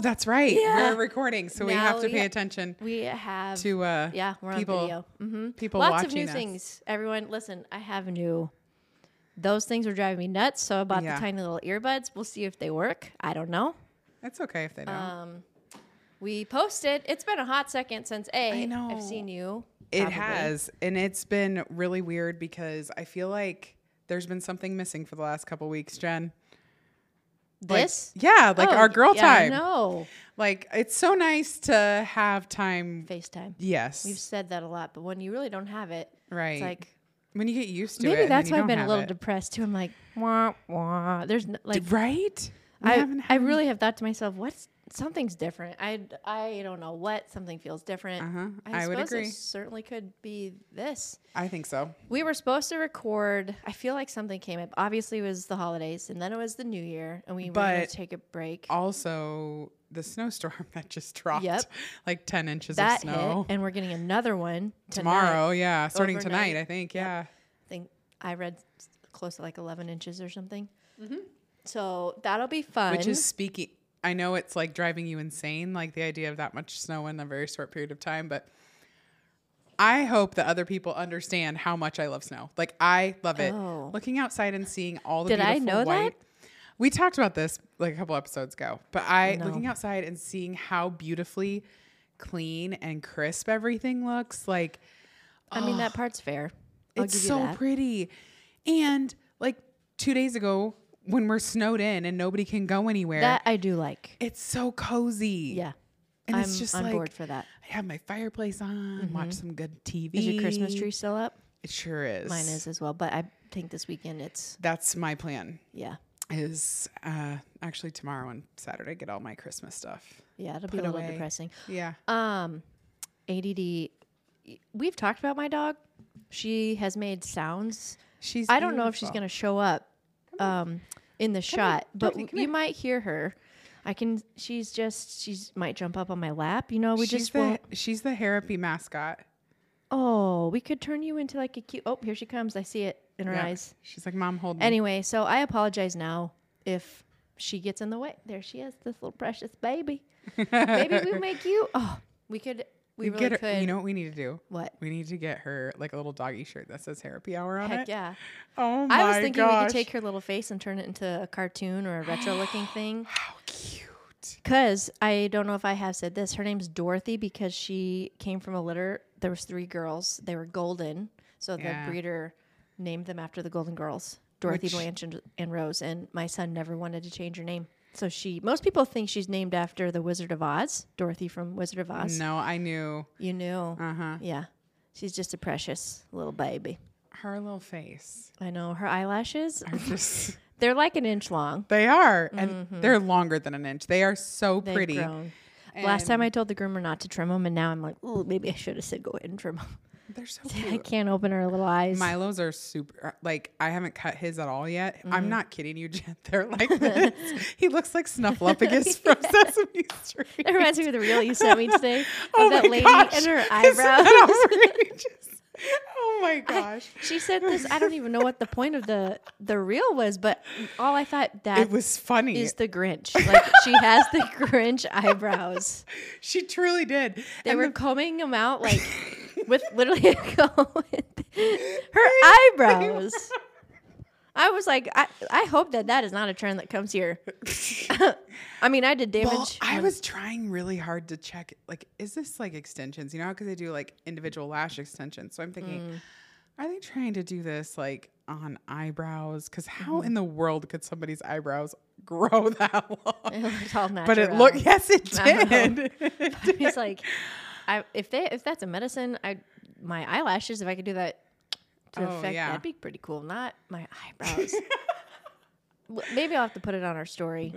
Oh, that's right. Yeah. We're recording, so we have to pay ha- attention We have to uh yeah, we're people- on video. hmm people Lots of new us. things. Everyone, listen. I have new. Those things were driving me nuts. So I bought Yeah. the tiny little earbuds. We'll see if they work. I don't know. It's okay if they don't. Um, we posted. It's been a hot second since a. I know. I've seen you. it probably. has, and it's been really weird because I feel like there's been something missing for the last couple weeks, Jen. Like- This. yeah, like Oh, our girl yeah, time. No. Like it's so nice to have time. FaceTime. Yes, We've said that a lot, but when you really don't have it, right. it's like when you get used to it, maybe that's why I've been a little it. depressed too. I'm like, wah wah. There's no, like right. I, haven't I really have thought to myself, what's something's different. I I don't know what something feels different. Uh-huh. I, I would agree. It certainly could be this. I think so. We were supposed to record. I feel like something came up. Obviously, it was the holidays, and then it was the New Year, and we were going to take a break. Also, the snowstorm that just dropped Yep. like ten inches that of snow hit, and we're getting another one tonight. tomorrow. Yeah, starting tonight. I think. Yep. Yeah. I think I read close to like 11 inches or something. So that'll be fun. Mm-hmm. Which is speaking. I know it's like driving you insane, like the idea of that much snow in a very short period of time, but I hope that other people understand how much I love snow. Like I love it. Oh. Looking outside and seeing all the Did I beautiful know that? We talked about this like a couple episodes ago, but I No. looking outside and seeing how beautifully clean and crisp everything looks. Like I mean, that part's fair. I'll it's so that. pretty. And like two days ago, when we're snowed in and nobody can go anywhere, That I do like. it's so cozy. Yeah. And I'm it's just on like board for that. I have my fireplace on, watch some good TV. Is your Christmas tree still up? It sure is. Mine is as well, but I think this weekend it's That's my plan. yeah. Is uh actually tomorrow and Saturday get all my Christmas stuff. Yeah, it'll be a little away. depressing. Yeah. Um ADD we've talked about my dog. She has made sounds. She's I don't know if she's going to show up um in the shot, but Dorothy, come you here. might hear her. I can she's just she's might jump up on my lap, you know, we she's just the won't she's the Harapy mascot. Oh, we could turn you into like a cute. Oh, here she comes. I see it in her Yeah. eyes. She's like, Mom, hold me. Anyway, so I apologize now if she gets in the way. There she is, this little precious baby. Maybe we make you. Oh, we could. We really get her, could. You know what we need to do? what? We need to get her like a little doggy shirt that says Harapy Hour on Heck it. yeah! Oh my I was thinking gosh. we could take her little face and turn it into a cartoon or a retro-looking thing. How cute. Because I don't know if I have said this. Her name's Dorothy because she came from a litter. There was three girls. They were golden, so Yeah. the breeder named them after the Golden Girls, Dorothy, Which- Blanche, and, and Rose. And my son never wanted to change her name, so she. Most people think she's named after the Wizard of Oz, Dorothy from Wizard of Oz. No, I knew. You knew, Uh huh. yeah. She's just a precious little baby. Her little face. I know her eyelashes. Are just They're like an inch long. they are, and they're longer than an inch. They are so Mm-hmm. They've pretty. Last time I told the groomer not to trim them, and now I'm like, ooh, maybe I should have said go ahead and trim them. They're so I can't open her little eyes. Milo's are super. Like I haven't cut his at all yet. I'm Mm-hmm. not kidding you, Jen. They're like this. he looks like Snuffleupagus from Sesame Street. that reminds me of the reel you sent me today of Oh that my lady gosh. and her eyebrows. oh my gosh. she said this. I don't even know what the point of the the reel was, but all I thought that It was funny. is the Grinch. Like she has the Grinch eyebrows. she truly did. They And were the- combing them out like with literally a comb. her eyebrows. I was like, I, I hope that that is not a trend that comes here. I mean, I did damage. Well, I was trying really hard to check. Like, is this like extensions? You know, because they do like individual lash extensions. So I'm thinking, Mm. are they trying to do this like on eyebrows? Because how Mm-hmm. in the world could somebody's eyebrows grow that long? It looked all natural. But it looked, yes, it did. He's like, I if they if that's a medicine, I my eyelashes. If I could do that to Oh, affect, yeah. that'd be pretty cool. Not my eyebrows. Maybe I'll have to put it on our story.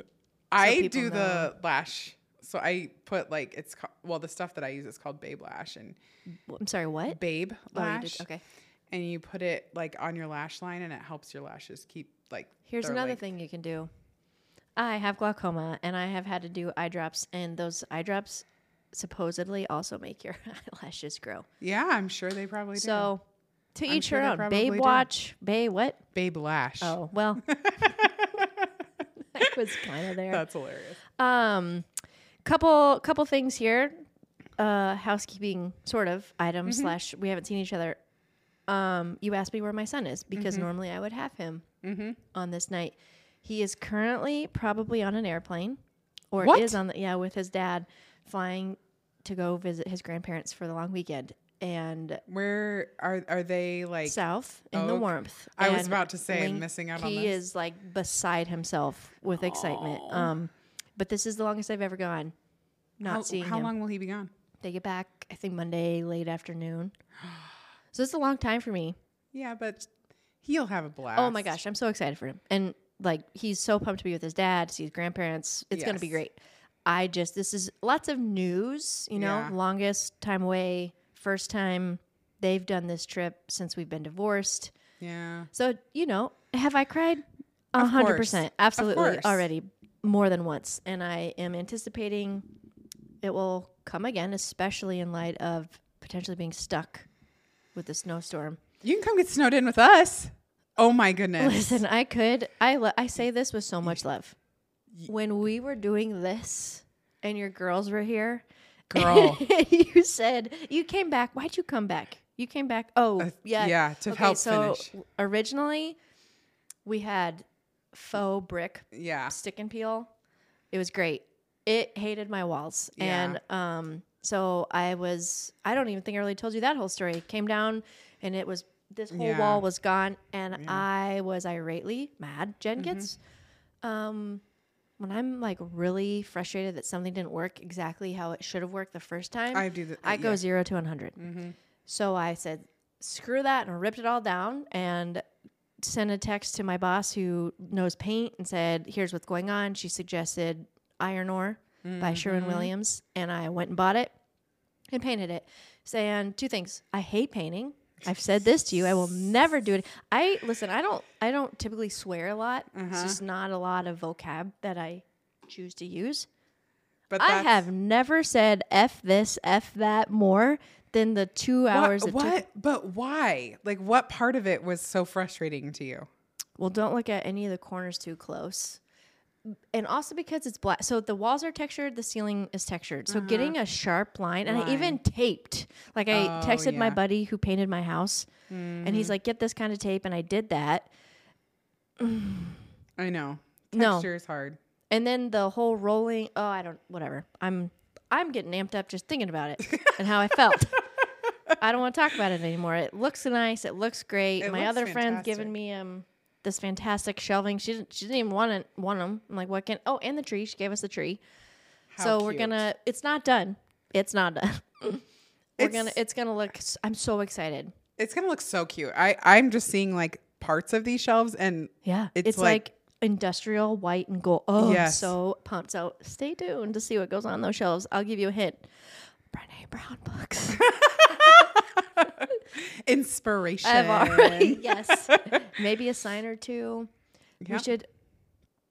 I do know. the lash. So I put like it's well the stuff that I use is called Babe Lash and I'm sorry, what? Babe Oh, Lash. did- okay. And you put it like on your lash line and it helps your lashes keep like. Here's another length. thing you can do. I have glaucoma and I have had to do eye drops, and those eye drops supposedly also make your eyelashes grow. Yeah, I'm sure they probably do. So, to I'm each sure her own. Babe do. watch. Babe what? Babe Lash. Oh well. was kind of there. That's hilarious. Um, couple couple things here. Uh, housekeeping sort of items Mm-hmm. slash we haven't seen each other. Um, you asked me where my son is because Mm-hmm. normally I would have him on this night. He is currently probably on an airplane, or What? is on the yeah with his dad, flying to go visit his grandparents for the long weekend and Where are are they like? south in Oh, the warmth. I was about to say, Link- missing out on He is like beside himself with excitement. Um, but this is the longest I've ever gone. Not how seeing how him. long will he be gone? They get back, I think Monday late afternoon. so it's a long time for me. Yeah, but he'll have a blast. Oh my gosh, I'm so excited for him. And like he's so pumped to be with his dad, to see his grandparents. It's gonna be great. I just this is lots of news, you know, Yeah. longest time away, first time they've done this trip since we've been divorced. Yeah. So, you know, have I cried? A hundred percent. Absolutely already more than once. And I am anticipating it will come again, especially in light of potentially being stuck with the snowstorm. You can come get snowed in with us. Oh my goodness. Listen, I could. I lo- I say this with so much love. When we were doing this, and your girls were here, Girl. you said you came back. Why'd you come back? You came back. Oh, Uh, yeah, yeah, to help finish. Originally, we had faux brick Yeah. stick and peel. It was great. It hated my walls. Yeah. And um so I was I don't even think I really told you that whole story. Came down and it was this whole Yeah. wall was gone and I was irately mad. Jen Mm-hmm. gets um when I'm like really frustrated that something didn't work exactly how it should have worked the first time, I do the- I go yeah. zero to 100. Mm-hmm. So I said, screw that, and ripped it all down and sent a text to my boss who knows paint and said, here's what's going on. She suggested Iron Ore by Sherwin mm-hmm. Williams, and I went and bought it and painted it. Saying two things: I hate painting. I've said this to you. I will never do it. I listen. I don't. I don't typically swear a lot. It's uh-huh. just not a lot of vocab that I choose to use. But I have never said "f this, f that" more than the two hours What? what? But why? Like, what part of it was so frustrating to you? Well, don't look at any of the corners too close. And also because it's black. So the walls are textured, the ceiling is textured. So getting a sharp line, and I even taped. Like I Oh, texted my buddy who painted my house, and he's like, get this kind of tape. And I did that. I know. No. Texture is hard. And then the whole rolling, oh, I don't, whatever. I'm, I'm getting amped up just thinking about it and how I felt. I don't want to talk about it anymore. It looks nice. It looks great. It My looks other friend's giving me um this fantastic shelving. She didn't, she didn't even want it, want them. I'm like, what can? Oh, and the tree. She gave us the tree. How so we're gonna. It's not done. It's not done. we're It's- gonna. It's gonna look. I'm so excited. It's gonna look so cute. I I'm just seeing like parts of these shelves, and Yeah, It's it's, like- like, industrial white and gold. Oh, I'm Yes. so pumped. So stay tuned to see what goes on those shelves. I'll give you a hint. Brene Brown books. inspiration. I've already yes, maybe a sign or two. We should.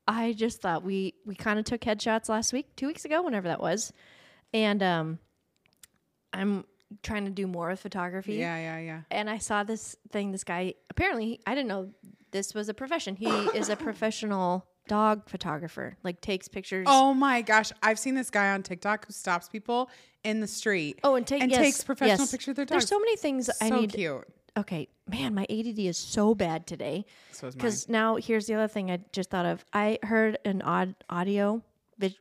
I just thought we we kind of took headshots last week, two weeks ago, whenever that was, and um, I'm trying to do more with photography. Yeah, yeah, yeah. and I saw this thing. This guy apparently I didn't know this was a profession. He is a professional dog photographer. Like takes pictures. Oh my gosh, I've seen this guy on TikTok who stops people in the street. Oh, and, take, and yes, takes professional yes. pictures of their dogs. There's so many things I need. so cute. Okay, man, my ADD is so bad today. So is mine. Because now here's the other thing I just thought of. I heard an odd audio.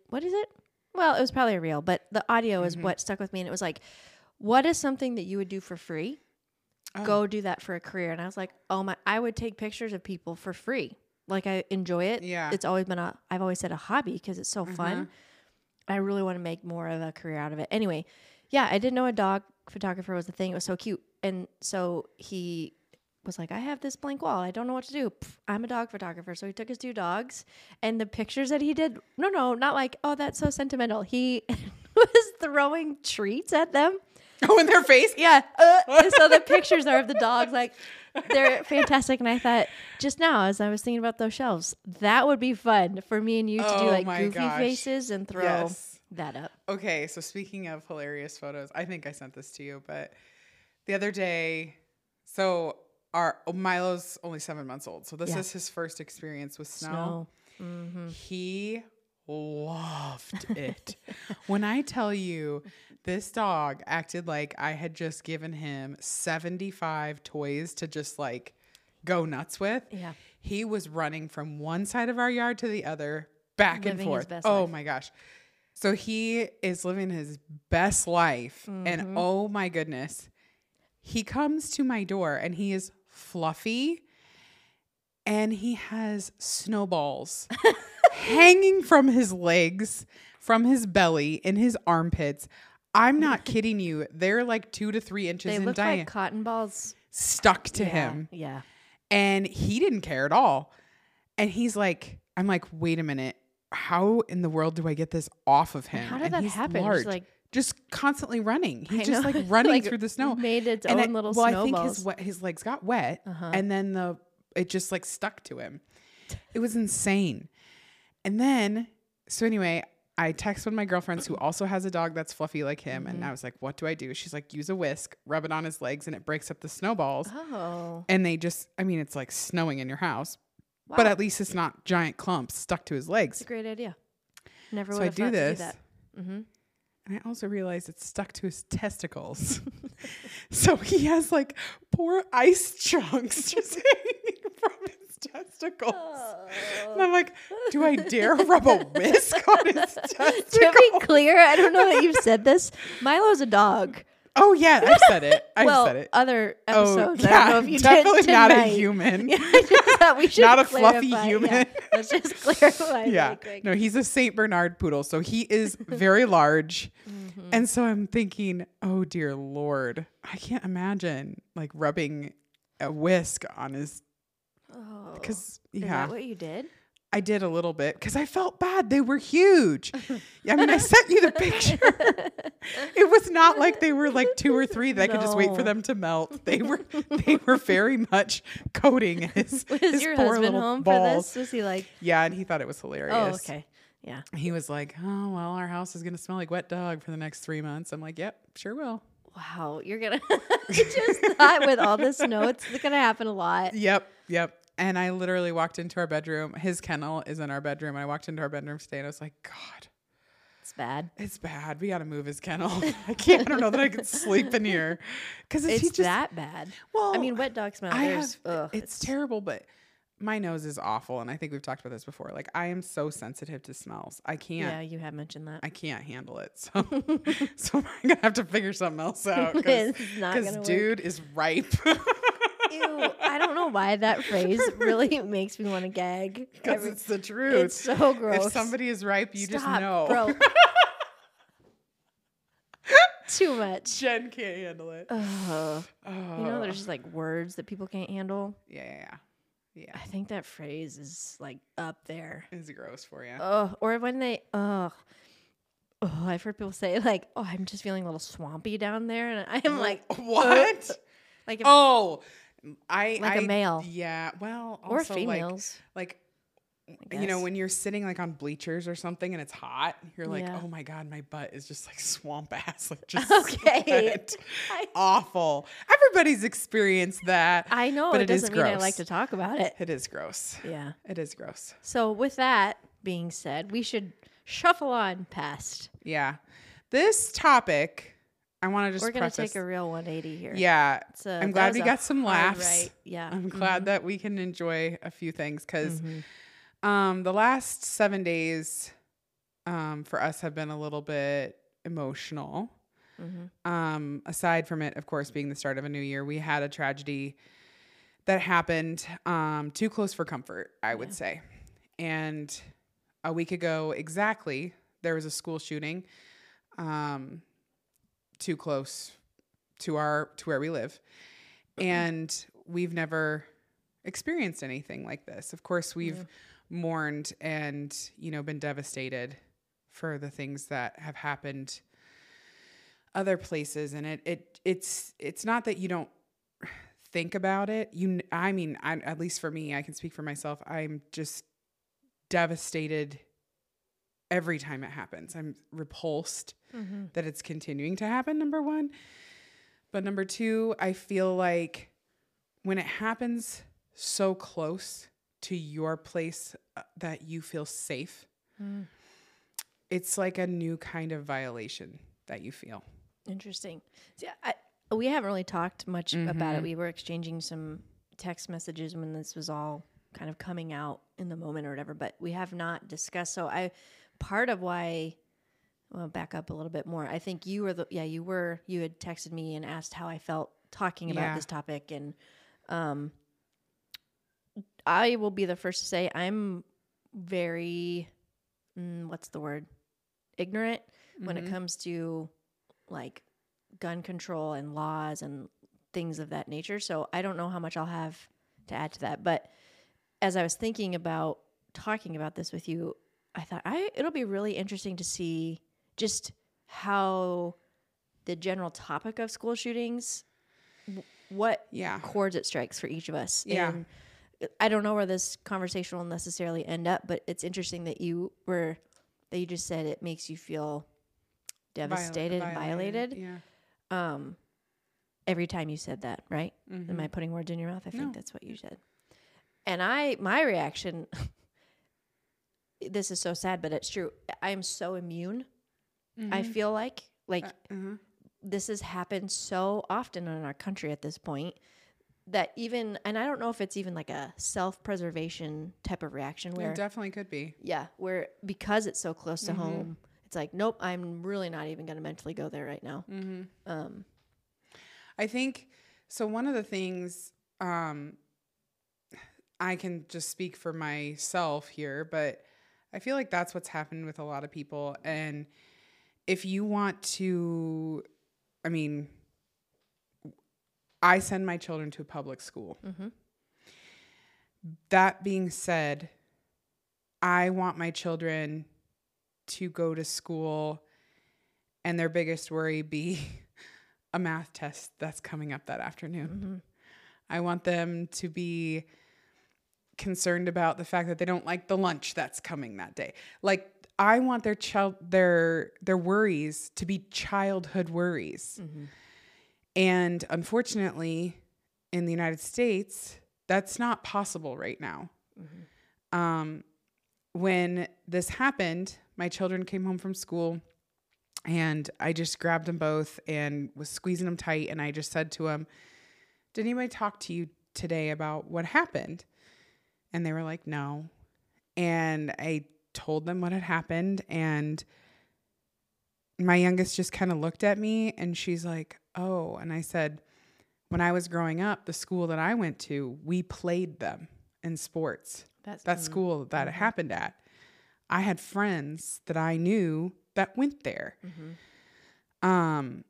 What is it? Well, it was probably a reel, but the audio is Mm-hmm. what stuck with me, and it was like, "What is something that you would do for free? Oh. Go do that for a career." And I was like, "Oh my! I would take pictures of people for free. Like I enjoy it. Yeah. Mm-hmm. it's always been a. I've always said a hobby because it's so fun. I really want to make more of a career out of it. Anyway, yeah, I didn't know a dog photographer was a thing. It was so cute, and so he was like, I have this blank wall. I don't know what to do. Pff, I'm a dog photographer. So he took his two dogs and the pictures that he did. No, no, not like, oh, that's so sentimental. He was throwing treats at them. Oh, in their face? Yeah. Uh, and so the pictures are of the dogs. Like, they're fantastic. And I thought just now, as I was thinking about those shelves, that would be fun for me and you to Oh do like goofy gosh. faces and throw Yes. that up. Okay, so speaking of hilarious photos, I think I sent this to you, but the other day, so our oh, Milo's only seven months old, so this Yeah. is his first experience with snow. Snow. He mm-hmm. loved it. when I tell you this dog acted like I had just given him 75 toys to just like go nuts with. Yeah. He was running from one side of our yard to the other, back Living and forth. Oh life. my gosh. So he is living his best life. Mm-hmm. And oh my goodness. He comes to my door and he is fluffy and he has snowballs hanging from his legs, from his belly, in his armpits. I'm not kidding you. They're like two to three inches They in look diameter, like cotton balls. stuck to Yeah, him. Yeah. And he didn't care at all. And he's like, I'm like, wait a minute. How in the world do I get this off of him? How did and that happen? Just, large. like- just constantly running. He's just like running Like, through the snow. Made its And own it- little well, snowballs. I think his wet, his legs got wet, Uh-huh. and then the it just like stuck to him. It was insane. And then, so anyway, I text one of my girlfriends who also has a dog that's fluffy like him, Mm-hmm. and I was like, "What do I do?" She's like, "Use a whisk, rub it on his legs, and it breaks up the snowballs." oh. And they just, I mean, it's like snowing in your house, but at least it's not giant clumps stuck to his legs. It's a great idea. Never would So I do this. do that. Mm-hmm. And I also realized it's stuck to his testicles. so he has like poor ice chunks just hanging from his testicles. And I'm like, do I dare rub a whisk on his To be clear, I don't know that you've said this. Milo's a dog. Oh yeah, I've said it. I've well, said it. other Oh episodes. yeah, I don't know if you definitely did not a human. Yeah, just we should Not a fluffy clarify. human. Yeah, let's just clarify. yeah. really. No, he's a Saint Bernard poodle, so he is very large. Mm-hmm. And so I'm thinking, oh dear lord, I can't imagine like rubbing a whisk on his Oh, because is yeah, that what you did? I did a little bit because I felt bad. They were huge. I mean, I sent you the picture. it was not like they were like two or three that I could just wait for them to melt. They were they were very much coating his, Was his your poor husband little home balls. for this? Was he like, Yeah, and he thought it was hilarious. oh, okay, yeah. He was like, "Oh well, our house is gonna smell like wet dog for the next three months." I'm like, "Yep, sure will." Wow, you're gonna I just thought with all this snow, it's gonna happen a lot. Yep, yep. And I literally walked into our bedroom. His kennel is in our bedroom. I walked into our bedroom today, and I was like, "God, It's bad. it's bad. We got to move his kennel. I can't. I don't know that I could sleep in here because It's he just. that bad. well, I mean, wet dog smell. I have. ugh, it's, terrible, but my nose is awful, and I think we've talked about this before. Like I am so sensitive to smells. I can't. Yeah, you have mentioned that. I can't handle it. So, so I'm gonna have to figure something else out because It's work. dude is ripe. Ew, I don't know why that phrase really makes me want to gag. Because it's the truth. it's so gross. If somebody is ripe, you just know. bro. Too much. Jen can't handle it. Ugh. Oh. You know, there's just like words that people can't handle. yeah, yeah, yeah. Yeah, I think that phrase is like up there. it's gross for you. Oh, or when they, oh, oh, I've heard people say like, oh, I'm just feeling a little swampy down there, and I'm like, what? like, if, oh, I Like a I- male. Yeah, well, or also, like- females. like. I You know, when you're sitting like on bleachers or something and it's hot, you're like, Yeah. oh my God, my butt is just like swamp ass. Like just Okay. I- awful. Everybody's experienced that. I know but it it is doesn't mean I like to talk about it. It is gross. Yeah. It is gross. So with that being said, we should shuffle on past. Yeah. This topic, I want to just We're gonna preface. take a real 180 here. yeah. A- I'm glad we got some laughs. right. Yeah. I'm glad that we can enjoy a few things because Mhm. um, the last seven days um, for us have been a little bit emotional. Mhm. Um, aside from it, of course, being the start of a new year, we had a tragedy that happened um, too close for comfort, I would Yeah. say. And a week ago, exactly, there was a school shooting um, too close to our to where we live, mm-hmm. and we've never experienced anything like this. Of course, we've mourned and you know been devastated for the things that have happened other places. And it it it's it's not that you don't think about it. You i mean I, at least for me i can speak for myself i'm just devastated every time it happens. I'm repulsed Mhm. that it's continuing to happen number 1 but number 2 i feel like when it happens so close to your place uh, that you feel safe, Mm. it's like a new kind of violation that you feel. Interesting. See, I, we haven't really talked much about Mm-hmm. it. We were exchanging some text messages when this was all kind of coming out in the moment or whatever, but we have not discussed. So I, part of why, well, back up a little bit more. I think you were the yeah you were you had texted me and asked how I felt talking about Yeah. this topic, and um, I will be the first to say I'm very, mm, what's the word, ignorant when it comes to like gun control and laws and things of that nature. So I don't know how much I'll have to add to that. But as I was thinking about talking about this with you, I thought I it'll be really interesting to see just how the general topic of school shootings what Yeah. chords it strikes for each of us. Yeah. And I don't know where this conversation will necessarily end up, but it's interesting that you were that you just said it makes you feel devastated, and violated. Yeah. Um, every time you said that, right? Mhm. Am I putting words in your mouth? I think No. that's what you said. And I, my reaction, this is so sad, but it's true. I am so immune. I Mhm. feel like, like Uh, uh-huh. this has happened so often in our country at this point that even, and I don't know if it's even like a self preservation type of reaction where, It definitely could be. yeah, where because it's so close to Mhm. home, it's like, nope, I'm really not even going to mentally go there right now. Mm-hmm. Um, I think so. One of the things um, I can just speak for myself here, but I feel like that's what's happened with a lot of people. And if you want to, I mean, I send my children to a public school. mhm. That being said, I want my children to go to school and their biggest worry be a math test that's coming up that afternoon. Mhm. I want them to be concerned about the fact that they don't like the lunch that's coming that day. Like I want their child their their worries to be childhood worries. Mhm. And unfortunately, in the United States, that's not possible right now. Mhm. Um, when this happened, my children came home from school and I just grabbed them both and was squeezing them tight. And I just said to them, Did anybody talk to you today about what happened? And they were like, No. And I told them what had happened. And my youngest just kind of looked at me and she's like, Oh. And I said, When I was growing up, the school that I went to, we played them in sports That's that mhm. school that it Mhm. happened at. I had friends that I knew that went there. Mhm. Um,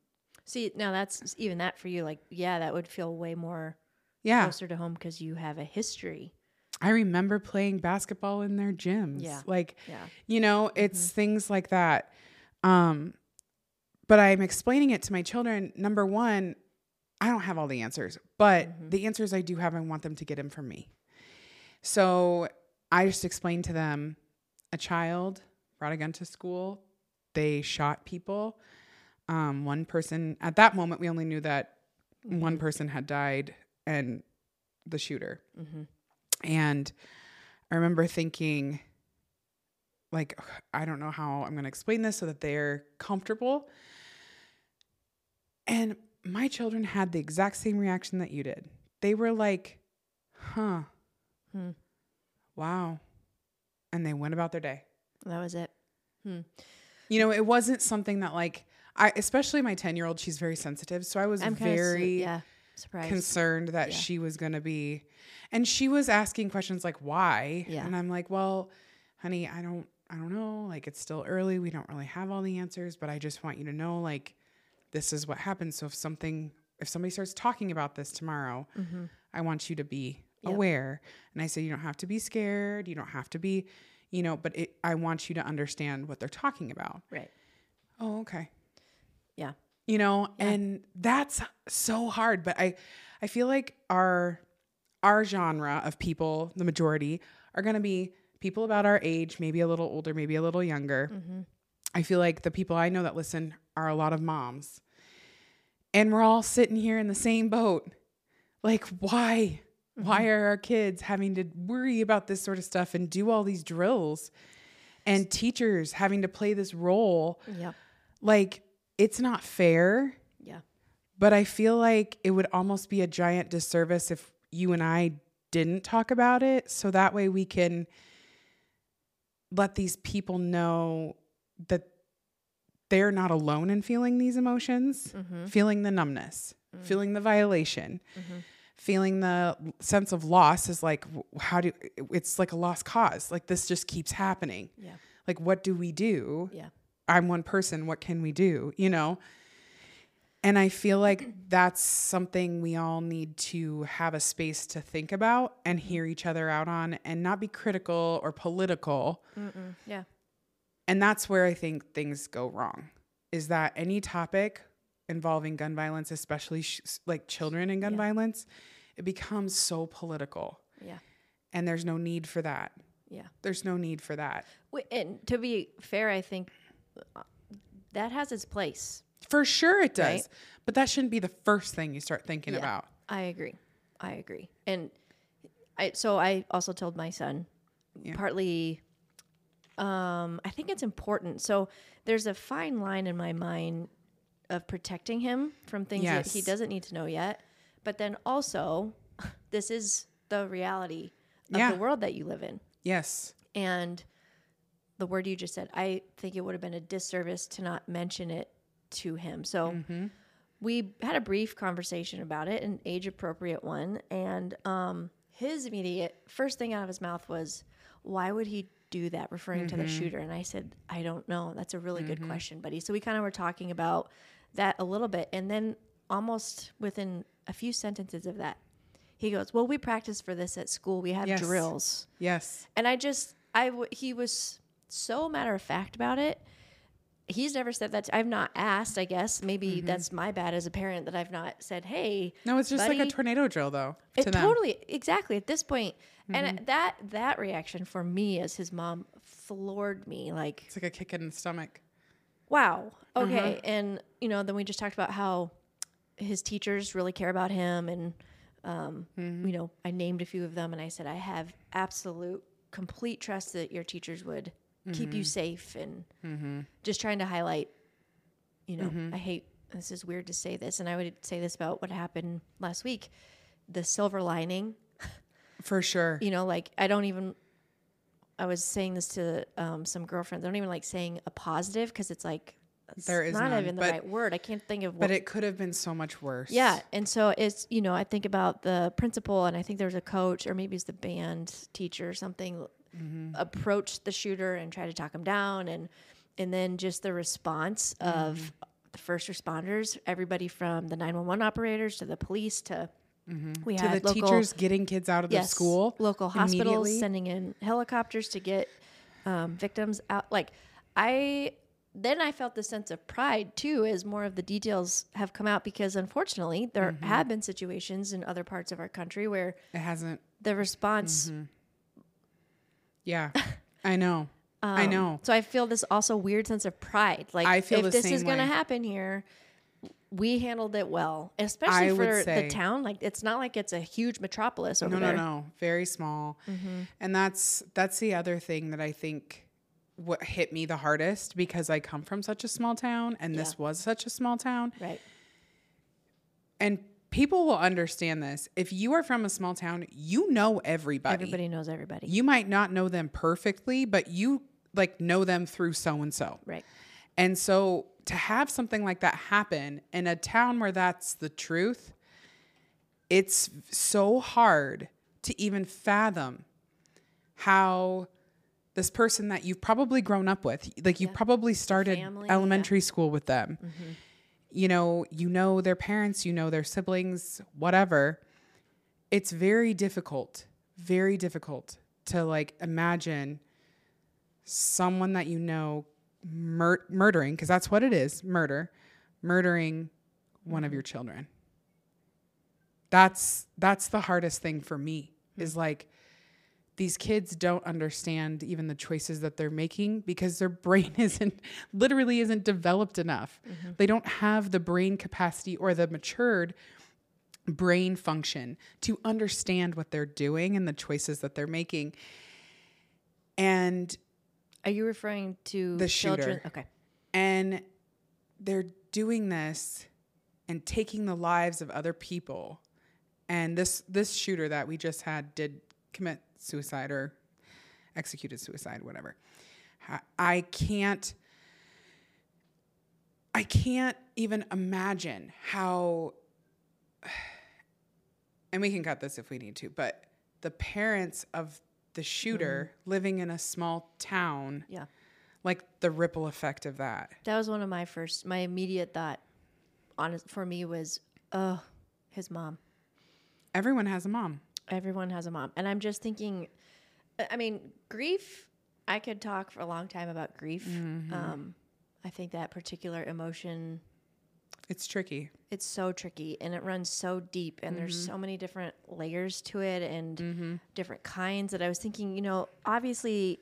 See, now that's even that for you. Like, yeah, that would feel way more yeah, closer to home because you have a history. I remember playing basketball in their gyms. Yeah. Like, Yeah. you know, it's things like that. Um, but I'm explaining it to my children. Number one, I don't have all the answers, but Mhm. the answers I do have, I want them to get them from me. So I just explained to them a child brought a gun to school. They shot people. Um, one person, at that moment, we only knew that one person had died and the shooter. And I remember thinking, like, I don't know how I'm going to explain this so that they're comfortable. And my children had the exact same reaction that you did. They were like, huh, Hmm. wow. And they went about their day. That was it. Hmm. You know, it wasn't something that, like, I, especially my 10 year old, she's very sensitive. So I was I'm very yeah surprised. concerned that Yeah. she was going to be and she was asking questions like why Yeah. and i'm like well honey i don't i don't know like it's still early we don't really have all the answers but i just want you to know like this is what happens so if something if somebody starts talking about this tomorrow Mhm. i want you to be Yep. aware and i say you don't have to be scared you don't have to be you know but it, i want you to understand what they're talking about Right. oh okay. You know Yeah. and that's so hard but i i feel like our our genre of people the majority are going to be people about our age maybe a little older maybe a little younger Mhm. i feel like the people i know that listen are a lot of moms and we're all sitting here in the same boat like why Why are our kids having to worry about this sort of stuff and do all these drills? And teachers having to play this role. Yep. Like, it's not fair, Yeah. but I feel like it would almost be a giant disservice if you and I didn't talk about it. So that way we can let these people know that they're not alone in feeling these emotions, mm-hmm. feeling the numbness, mm-hmm. feeling the violation, mm-hmm. feeling the sense of loss is like, how do it's like a lost cause. Like this just keeps happening. Yeah. Like, what do we do? Yeah. I'm one person. What can we do? You know? And I feel like that's something we all need to have a space to think about and hear each other out on and not be critical or political. Mm-mm. Yeah. And that's where I think things go wrong is that any topic involving gun violence, especially sh- like children and gun Yeah. violence, it becomes so political. Yeah. And there's no need for that. Yeah. There's no need for that. And to be fair, I think that has its place. For sure it does. Right. But that shouldn't be the first thing you start thinking Yeah. about. I agree. I agree. And I so I also told my son Yeah. partly um I think it's important. So there's a fine line in my mind of protecting him from things that he doesn't need to know yet. But then also this is the reality of Yeah. the world that you live in. Yes. And the word you just said, I think it would have been a disservice to not mention it to him. So mm-hmm. we had a brief conversation about it, an age appropriate one. And um, his immediate first thing out of his mouth was, Why would he do that, referring to the mm-hmm. shooter? And I said, I don't know. That's a really good mm-hmm. question, buddy. So we kind of were talking about that a little bit. And then almost within a few sentences of that, he goes, Well, we practice for this at school. We have Yes. drills. Yes. And I just, I, w- he was so matter of fact about it. He's never said that. to- I've not asked, I guess. Maybe mm-hmm. that's my bad as a parent that I've not said, hey. No, it's just like a tornado drill though. it to them. totally, exactly. At this point, and mm-hmm. that that reaction for me as his mom floored me. Like, It's like a kick in the stomach. wow, uh-huh. okay. And you know, then we just talked about how his teachers really care about him, and um, mm-hmm. you know, I named a few of them, and I said I have absolute, complete trust that your teachers would keep you mm-hmm. safe, and mm-hmm. just trying to highlight. You know, mm-hmm. I hate this is weird to say this, and I would say this about what happened last week. The silver lining For sure. you know, like I don't even. I was saying this to um, some girlfriends. I don't even like saying a positive because it's like it's There is not none, even the right word. I can't think of what. But it could have been so much worse. yeah, and so it's you know I think about the principal and I think there was a coach or maybe it's the band teacher or something Mm-hmm. approached the shooter and try to talk him down and and then just the response Mm-hmm. of the first responders, everybody from the nine one one operators to the police to we Mm-hmm. To had the local teachers getting kids out of the school. local hospitals sending in helicopters to get um, victims out. Like I, then I felt the sense of pride too, as more of the details have come out. Because unfortunately, there Mm-hmm. have been situations in other parts of our country where It hasn't. the response. Mm-hmm. Yeah. I know. I um, know. So I feel this also weird sense of pride. Like I feel if this is going to happen here. We handled it well, especially I for the town. Like it's not like it's a huge metropolis over No, no, there. no. Very small. Mm-hmm. And that's that's the other thing that I think what hit me the hardest because I come from such a small town and this was such a small town. Right. And people will understand this. If you are from a small town, you know everybody. Everybody knows everybody. You might not know them perfectly, but you like know them through so and so. right. And so to have something like that happen in a town where that's the truth, it's so hard to even fathom how this person that you've probably grown up with, like you probably started family, yeah. elementary school with them. Mm-hmm. You know, you know their parents, you know their siblings, whatever. It's very difficult, very difficult to like imagine someone that you know mur- murdering because that's what it is murder murdering one of mm-hmm. your children. That's that's the hardest thing for me is mm-hmm. like these kids don't understand even the choices that they're making because their brain isn't literally isn't developed enough mm-hmm. they don't have the brain capacity or the matured brain function to understand what they're doing and the choices that they're making. And Are you referring to The children? shooter. Okay. and they're doing this and taking the lives of other people and this this shooter that we just had did commit suicide or executed suicide whatever i can't i can't even imagine how and we can cut this if we need to but the parents of the shooter mm-hmm. living in a small town Yeah. like the ripple effect of that That was one of my first. My immediate thought, honest for me, was, oh, his mom. everyone has a mom Everyone has a mom, and I'm just thinking. I- mean, grief. I could talk for a long time about grief. Mm-hmm. Um, I think that particular emotion it's tricky it's so tricky and it runs so deep and there's mm-hmm. so many different layers to it and mm-hmm. different kinds that I was thinking, you know, obviously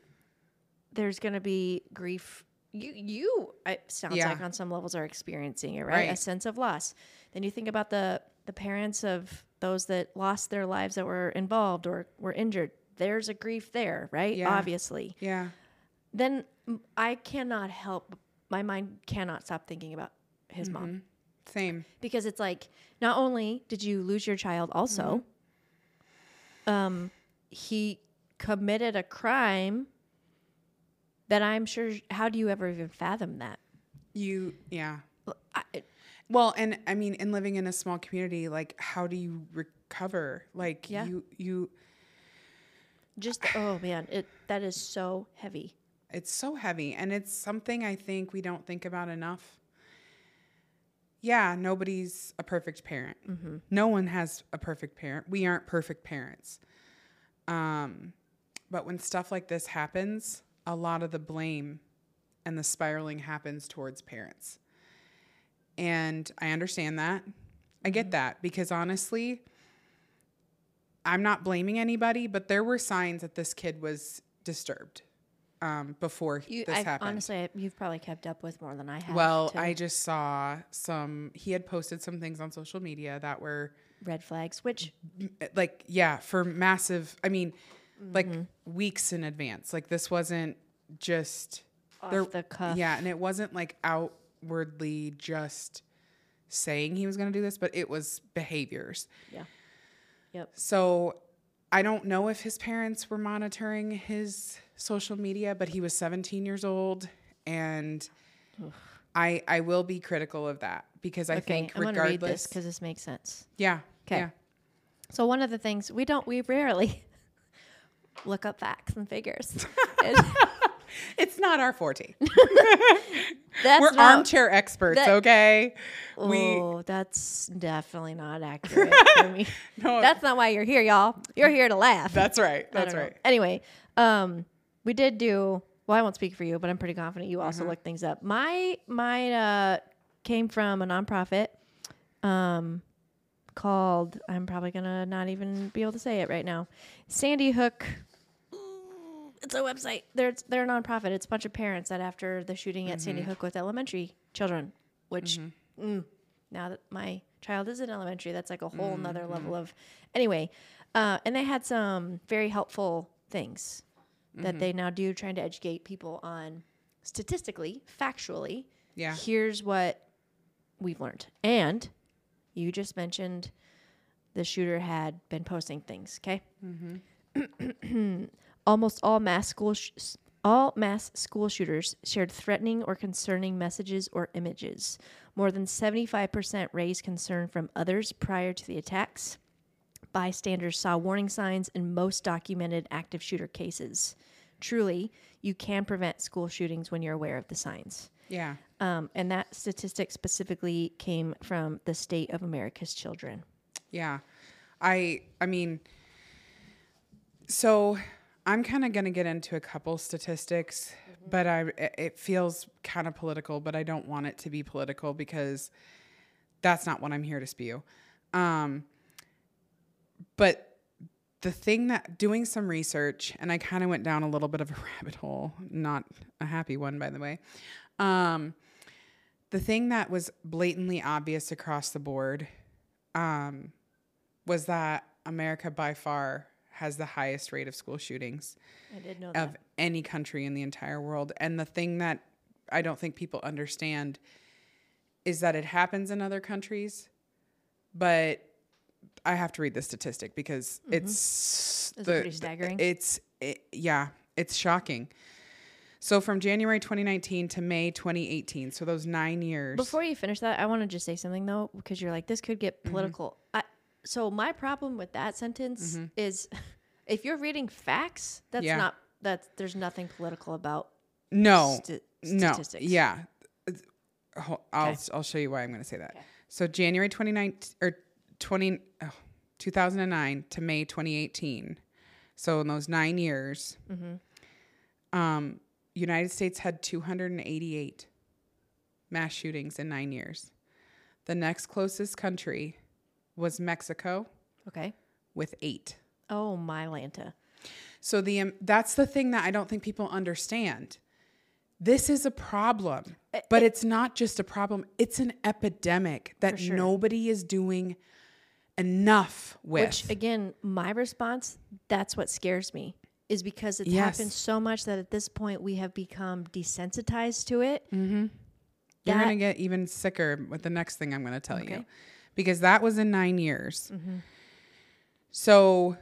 there's going to be grief you you it sounds Yeah. like on some levels are experiencing it, right? A sense of loss. Then you think about the the parents of those that lost their lives that were involved or were injured. There's a grief there, right? Yeah. Obviously. yeah Then I cannot help my mind cannot stop thinking about his mom same because it's like not only did you lose your child also um he committed a crime that i'm sure how do you ever even fathom that you yeah I, well and i mean in living in a small community like how do you recover? Like Yeah. you you just oh man it that is so heavy. It's so heavy and it's something i think we don't think about enough. Yeah nobody's a perfect parent. No one has a perfect parent. We aren't perfect parents. Um, but when stuff like this happens a lot of the blame and the spiraling happens towards parents and i understand that i get that because honestly i'm not blaming anybody but there were signs that this kid was disturbed um, before you this I, happened. honestly you've probably kept up with more than i have well, too. I just saw some. He had posted some things on social media that were red flags which like, yeah, for massive. I mean, like Mm-hmm. weeks in advance. Like this wasn't just off there- the cuff Yeah, and it wasn't like outwardly just saying he was going to do this, but it was behaviors. yeah yep So I don't know if his parents were monitoring his social media, but he was 17 years old and I I will be critical of that because I okay think i'm gonna read this regardless because this makes sense yeah. 'Kay. Yeah. So one of the things we don't we rarely look up facts and figures. It's not our forte. that's We're not, armchair experts, that- okay? Oh, that's definitely not accurate for me. No, That's not why you're here, y'all. You're here to laugh. that's right. That's don't know. right. Anyway, um, we did do. Well, I won't speak for you, but I'm pretty confident you Mm-hmm. also looked things up. My my uh, came from a nonprofit, um, called. I'm probably gonna not even be able to say it right now. Sandy Hook. It's a website. They're they're a nonprofit. It's a bunch of parents that after the shooting at Sandy mm-hmm. Hook with elementary children, which mm-hmm. mm, now that my child is in elementary, that's like a whole mm-hmm. nother level of. Anyway, uh, and they had some very helpful things that they now do, trying to educate people on statistically, factually. Yeah. Here's what we've learned, and you just mentioned the shooter had been posting things. Okay. Almost all mass school sh- all mass school shooters shared threatening or concerning messages or images. More than 75% raised concern from others prior to the attacks. Bystanders saw warning signs in most documented active shooter cases. Truly, you can prevent school shootings when you're aware of the signs. Yeah. Um, and that statistic specifically came from the State of America's Children. Yeah. I I mean so I'm kind of going to get into a couple statistics, but I it- it feels kind of political, but I don't want it to be political because that's not what I'm here to spew. Um but the thing that doing some research and I kind of went down a little bit of a rabbit hole, not a happy one by the way. Um the thing that was blatantly obvious across the board um, was that America by far has the highest rate of school shootings I did know of that. any country in the entire world. And the thing that I don't think people understand is that it happens in other countries, but I have to read the statistic because it's Mm-hmm. Is it pretty staggering? It's it, yeah, it's shocking. So from January 2019 to May 2018, so those nine years. Before you finish that, I want to just say something though, because you're like, this could get Mm-hmm. political. So my problem with that sentence is, if you're reading facts, that's Yeah. not that. There's nothing political about. no, sti- no, statistics. yeah. I'll Okay. I'll show you why I'm going to say that. Okay. So January 29 or 20 oh, 2009 to May 2018. So in those 9 years Mm-hmm. um United States had 288 mass shootings in 9 years. The next closest country was Mexico Okay. with 8. Oh my Lanta. So the um, that's the thing that I don't think people understand. This is a problem, Eh, but it's not just a problem. It's an epidemic that sure. nobody is doing enough with. Which again, my response, that's what scares me, is because it's Yes. happened so much that at this point we have become desensitized to it. You're going to get even sicker with the next thing I'm going to tell you. Because that was in 9 years. Mm-hmm. So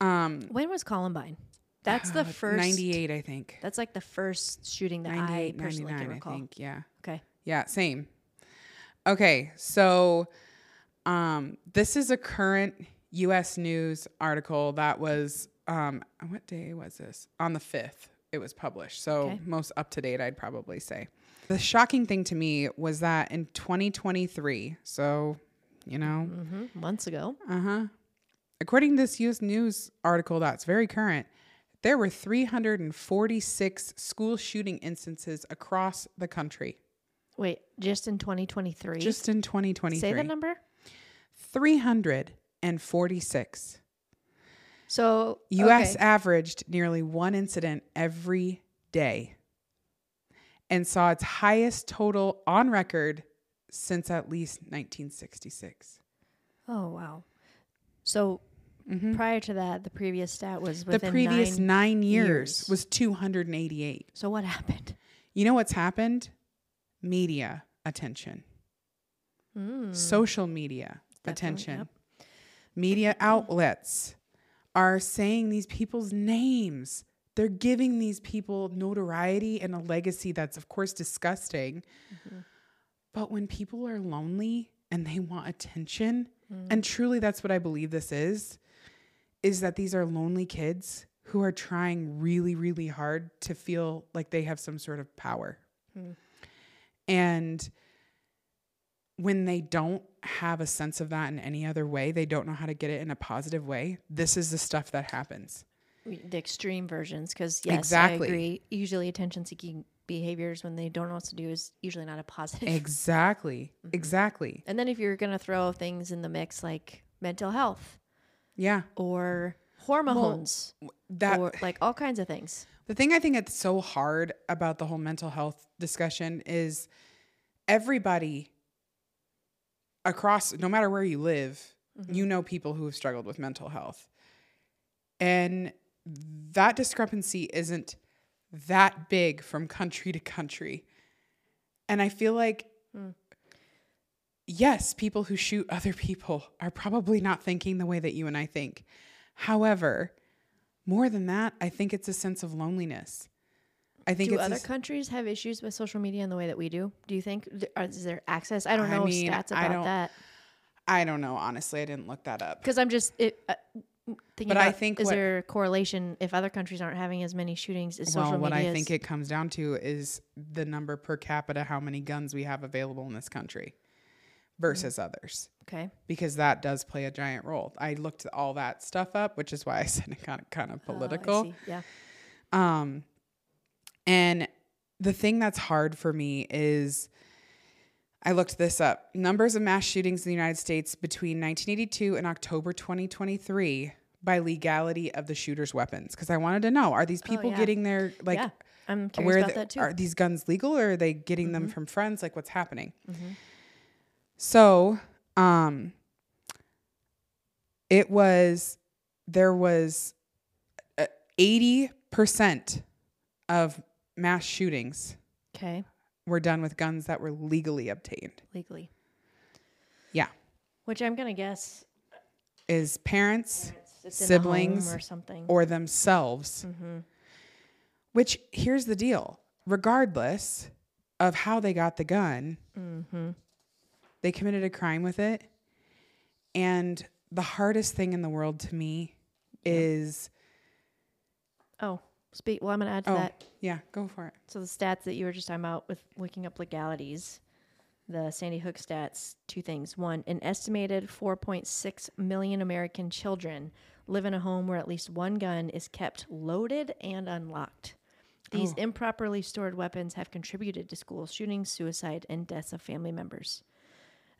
um When was Columbine? That's the first. 98 I think. That's like the first shooting that I personally 99 can I recall. think, yeah. Okay. Yeah, same. Okay, so um, this is a current U.S. News article that was um, what day was this? On the fifth, it was published. So Okay. most up to date, I'd probably say. The shocking thing to me was that in 2023, so you know, hmm Months ago. uh huh. According to this U.S. News article that's very current, there were 346 school shooting instances across the country Wait, just in 2023. just in 2023. say the number. 346. So US okay. averaged nearly one incident every day and saw its highest total on record since at least 1966. Oh wow. So prior to that, the previous stat was Mm-hmm. The previous nine. nine, years, years. was 288. So what happened? You know what's happened? Media attention, Mm, social media Definitely, attention. yep. Media outlets are saying these people's names. They're giving these people notoriety and a legacy that's, of course, disgusting. Mm-hmm. But when people are lonely and they want attention, Mm. and truly that's what I believe this is, is that these are lonely kids who are trying really, really hard to feel like they have some sort of power. Hmm. And when they don't have a sense of that in any other way, they don't know how to get it in a positive way. This is the stuff that happens. The extreme versions because yes Exactly. i agree usually attention seeking behaviors when they don't know what to do is usually not a positive Exactly. Mm-hmm. Exactly. and then if you're gonna throw things in the mix like mental health Yeah. or hormones That or like all kinds of things The thing I think it's so hard about the whole mental health discussion is everybody across, no matter where you live, you mm-hmm. know people who have struggled with mental health. And that discrepancy isn't that big from country to country. And I feel like, yes, people who shoot other people are probably not thinking the way that you and I think. However, more than that, I think it's a sense of loneliness. I think do other countries have issues with social media in the way that we do do you think Th- is there access i don't I know mean, stats about that I don't know. Honestly, I didn't look that up. because i'm just it, uh, thinking But I think is what- there a correlation if other countries aren't having as many shootings is social media? Well, what I think it comes down to is the number per capita, how many guns we have available in this country versus others, okay because that does play a giant role. I looked all that stuff up, which is why I said it got kind of Oh, I political. yeah Um, and the thing that's hard for me is I looked this up. Numbers of mass shootings in the United States between 1982 and October 2023 by legality of the shooter's weapons. Because I wanted to know are these people Oh, yeah. getting their, like, yeah i'm curious where about the- that too are these guns legal or are they getting them Mm-hmm. from friends? Like, what's happening? So, um, it was there was uh, eighty percent of mass shootings Okay. Were done with guns that were legally obtained. Legally. Yeah, Which I'm gonna guess is parents a Siblings or something. or themselves. Which here's the deal: regardless of how they got the gun, mm-hmm. they committed a crime with it. And the hardest thing in the world to me is oh, speak. Well, I'm gonna add to oh that. yeah, go for it. So the stats that you were just talking about with looking up legalities, the Sandy Hook stats, two things. One, an estimated 4.6 million American children live in a home where at least one gun is kept loaded and unlocked. These oh. improperly stored weapons have contributed to school shootings, suicide, and deaths of family members.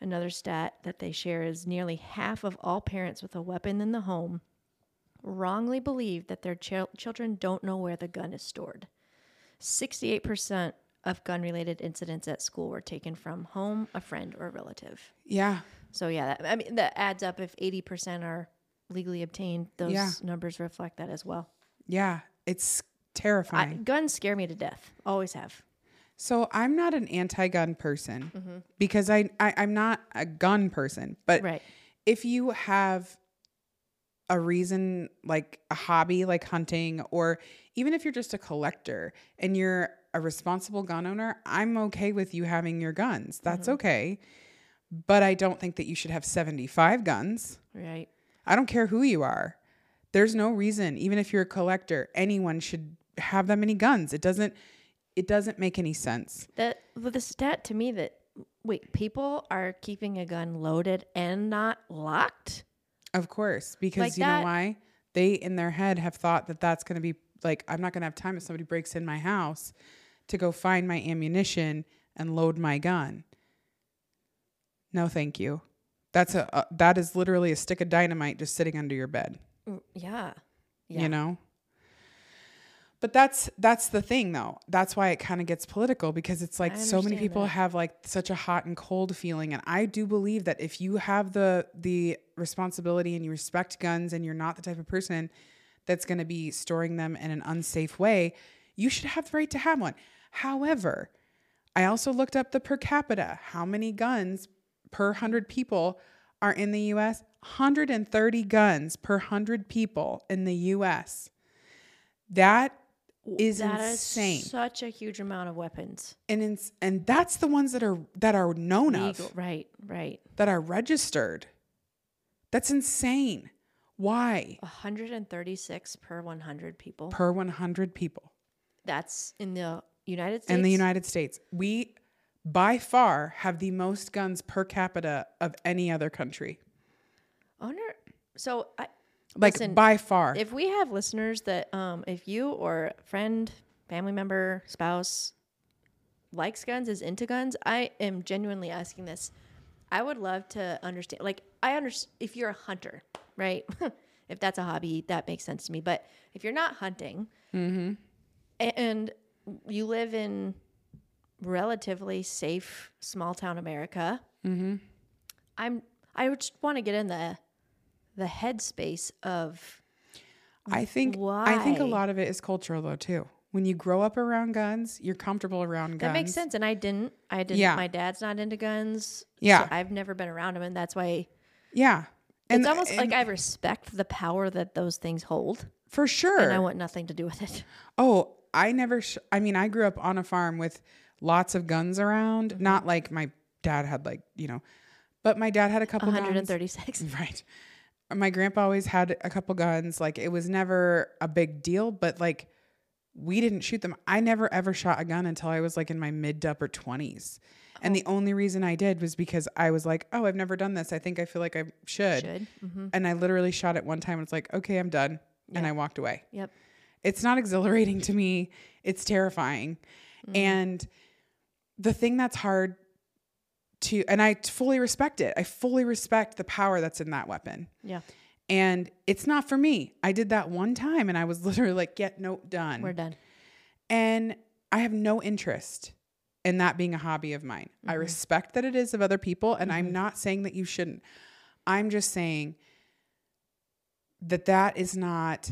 Another stat that they share is nearly half of all parents with a weapon in the home wrongly believe that their chil- children don't know where the gun is stored. 68% of gun related incidents at school were taken from home, a friend, or a relative. Yeah, So, yeah, that, I mean, that adds up. If 80% are legally obtained, those Yeah. numbers reflect that as well. yeah, it's I, terrifying. guns scare me to death. Always have. so I'm not an anti-gun person Mm-hmm. because I, I I'm not a gun person, but Right. if you have a reason like a hobby like hunting or even if you're just a collector and you're a responsible gun owner i'm okay with you having your guns. That's mm-hmm. okay. But i don't think that you should have 75 guns. Right. i don't care who you are. There's no reason even if you're a collector anyone should have that many guns. It doesn't it doesn't make any sense. That the stat to me that wait, people are keeping a gun loaded and not locked. Of course, because Like you that- know why? They in their head have thought that that's going to be like I'm not going to have time if somebody breaks in my house to go find my ammunition and load my gun. No, thank you. That's a, a that is literally a stick of dynamite just sitting under your bed, Yeah. Yeah. you know? But that's that's the thing though. That's why it kind of gets political because it's like so many people that. have like such a hot and cold feeling and I do believe that if you have the the responsibility and you respect guns and you're not the type of person that's going to be storing them in an unsafe way, you should have the right to have one. However, I also looked up the per capita, how many guns per 100 people are in the US? 130 guns per 100 people in the US. That is That is insane. such a huge amount of weapons. and and that's the ones that are that are known Legal. of, Right, right. that are registered. That's insane. Why? 136 per 100 people. Per 100 people That's in the United States. in the United States. We by far have the most guns per capita of any other country. I wonder. So, I, Like Listen, by far. if we have listeners that, um, if you or friend, family member, spouse likes guns, is into guns, I am genuinely asking this. I would love to understand. Like, I understand if you're a hunter, right? if that's a hobby, that makes sense to me. But if you're not hunting, Mm-hmm. and you live in relatively safe small town America, Mm-hmm. I'm I would just want to get in the the headspace of I think why? I think a lot of it is cultural though too. When you grow up around guns, you're comfortable around guns. that makes sense. And I didn't. I didn't. Yeah. My dad's not into guns. Yeah. so I've never been around him, and that's why Yeah. it's almost and like I respect the power that those things hold, for sure. and I want nothing to do with it. Oh, I never. Sh- I mean, I grew up on a farm with lots of guns around. Mm-hmm. Not like my dad had, like you know, but my dad had a couple. guns. 136. Right. My grandpa always had a couple guns. Like it was never a big deal, but like we didn't shoot them. I never ever shot a gun until I was like in my mid to upper twenties. And Oh. the only reason I did was because I was like, oh, I've never done this. I think I feel like I should. Should. hmm And I literally shot it one time and it's like, okay, I'm done. And I walked away. Yep. It's not exhilarating to me. It's terrifying. Mm-hmm. And the thing that's hard to, and I fully respect it. I fully respect the power that's in that weapon. Yeah. And it's not for me. I did that one time and I was literally like, get nope, done. We're done. And I have no interest in that being a hobby of mine. I mm-hmm. respect that it is of other people. And I'm mm-hmm. not saying that you shouldn't. I'm just saying that that is not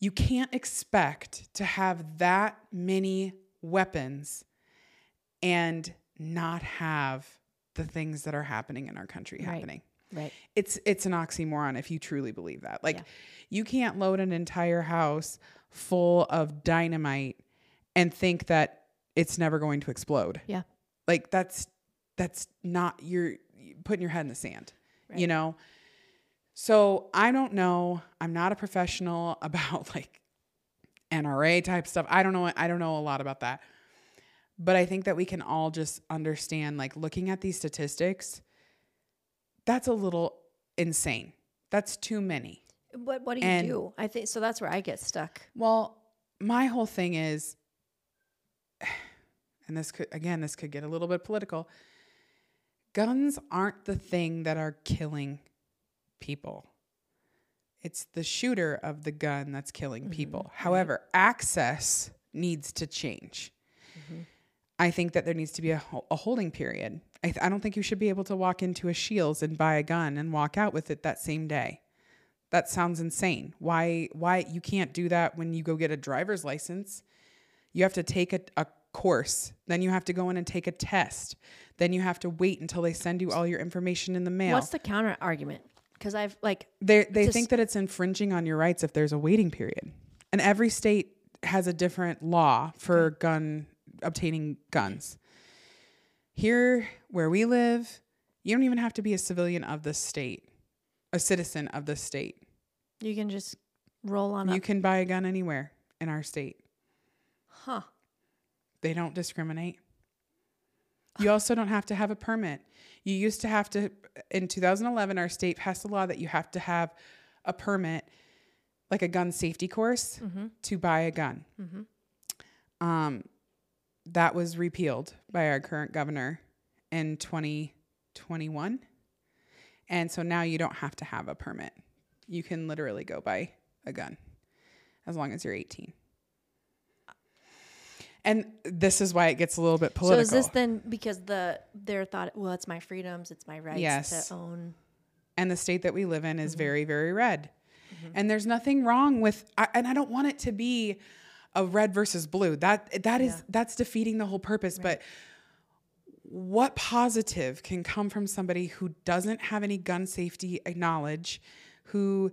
you can't expect to have that many weapons and not have the things that are happening in our country Right. happening Right. it's it's an oxymoron if you truly believe that. Like Yeah. you can't load an entire house full of dynamite and think that it's never going to explode. Yeah. Like that's that's not you're putting your head in the sand. You know? So I don't know. I'm not a professional about like NRA type stuff. I don't know I don't know a lot about that. But I think that we can all just understand like looking at these statistics that's a little insane. That's too many. What What do you And- do? I think so. That's where I get stuck. Well, my whole thing is, and this could, again, this could get a little bit political. Guns aren't the thing that are killing people. It's the shooter of the gun that's killing mm-hmm. people. However, access needs to change. I think that there needs to be a, a holding period. I, th- I don't think you should be able to walk into a Scheels and buy a gun and walk out with it that same day. That sounds insane. Why why you can't do that when you go get a driver's license? You have to take a, a course. Then you have to go in and take a test. Then you have to wait until they send you all your information in the mail. What's the counter argument? Because I've like they they think that it's infringing on your rights if there's a waiting period. And every state has a different law for gun obtaining guns. Here where we live, you don't even have to be a civilian of the state, a citizen of the state. you can just roll on You up. can buy a gun anywhere in our state. Huh. They don't discriminate. You also don't have to have a permit. You used to have to, in 2011, our state passed a law that you have to have a permit, like a gun safety course, to buy a gun. Um, that was repealed by our current governor in 2021. And so now you don't have to have a permit. You can literally go buy a gun as long as you're 18. And this is why it gets a little bit political. So is this then because the their thought? Well, it's my freedoms, it's my rights Yes. to own. and the state that we live in is Mm-hmm. very very red and there's nothing wrong with I, and i don't want it to be a red versus blue that that is Yeah. that's defeating the whole purpose but what positive can come from somebody who doesn't have any gun safety uh, knowledge who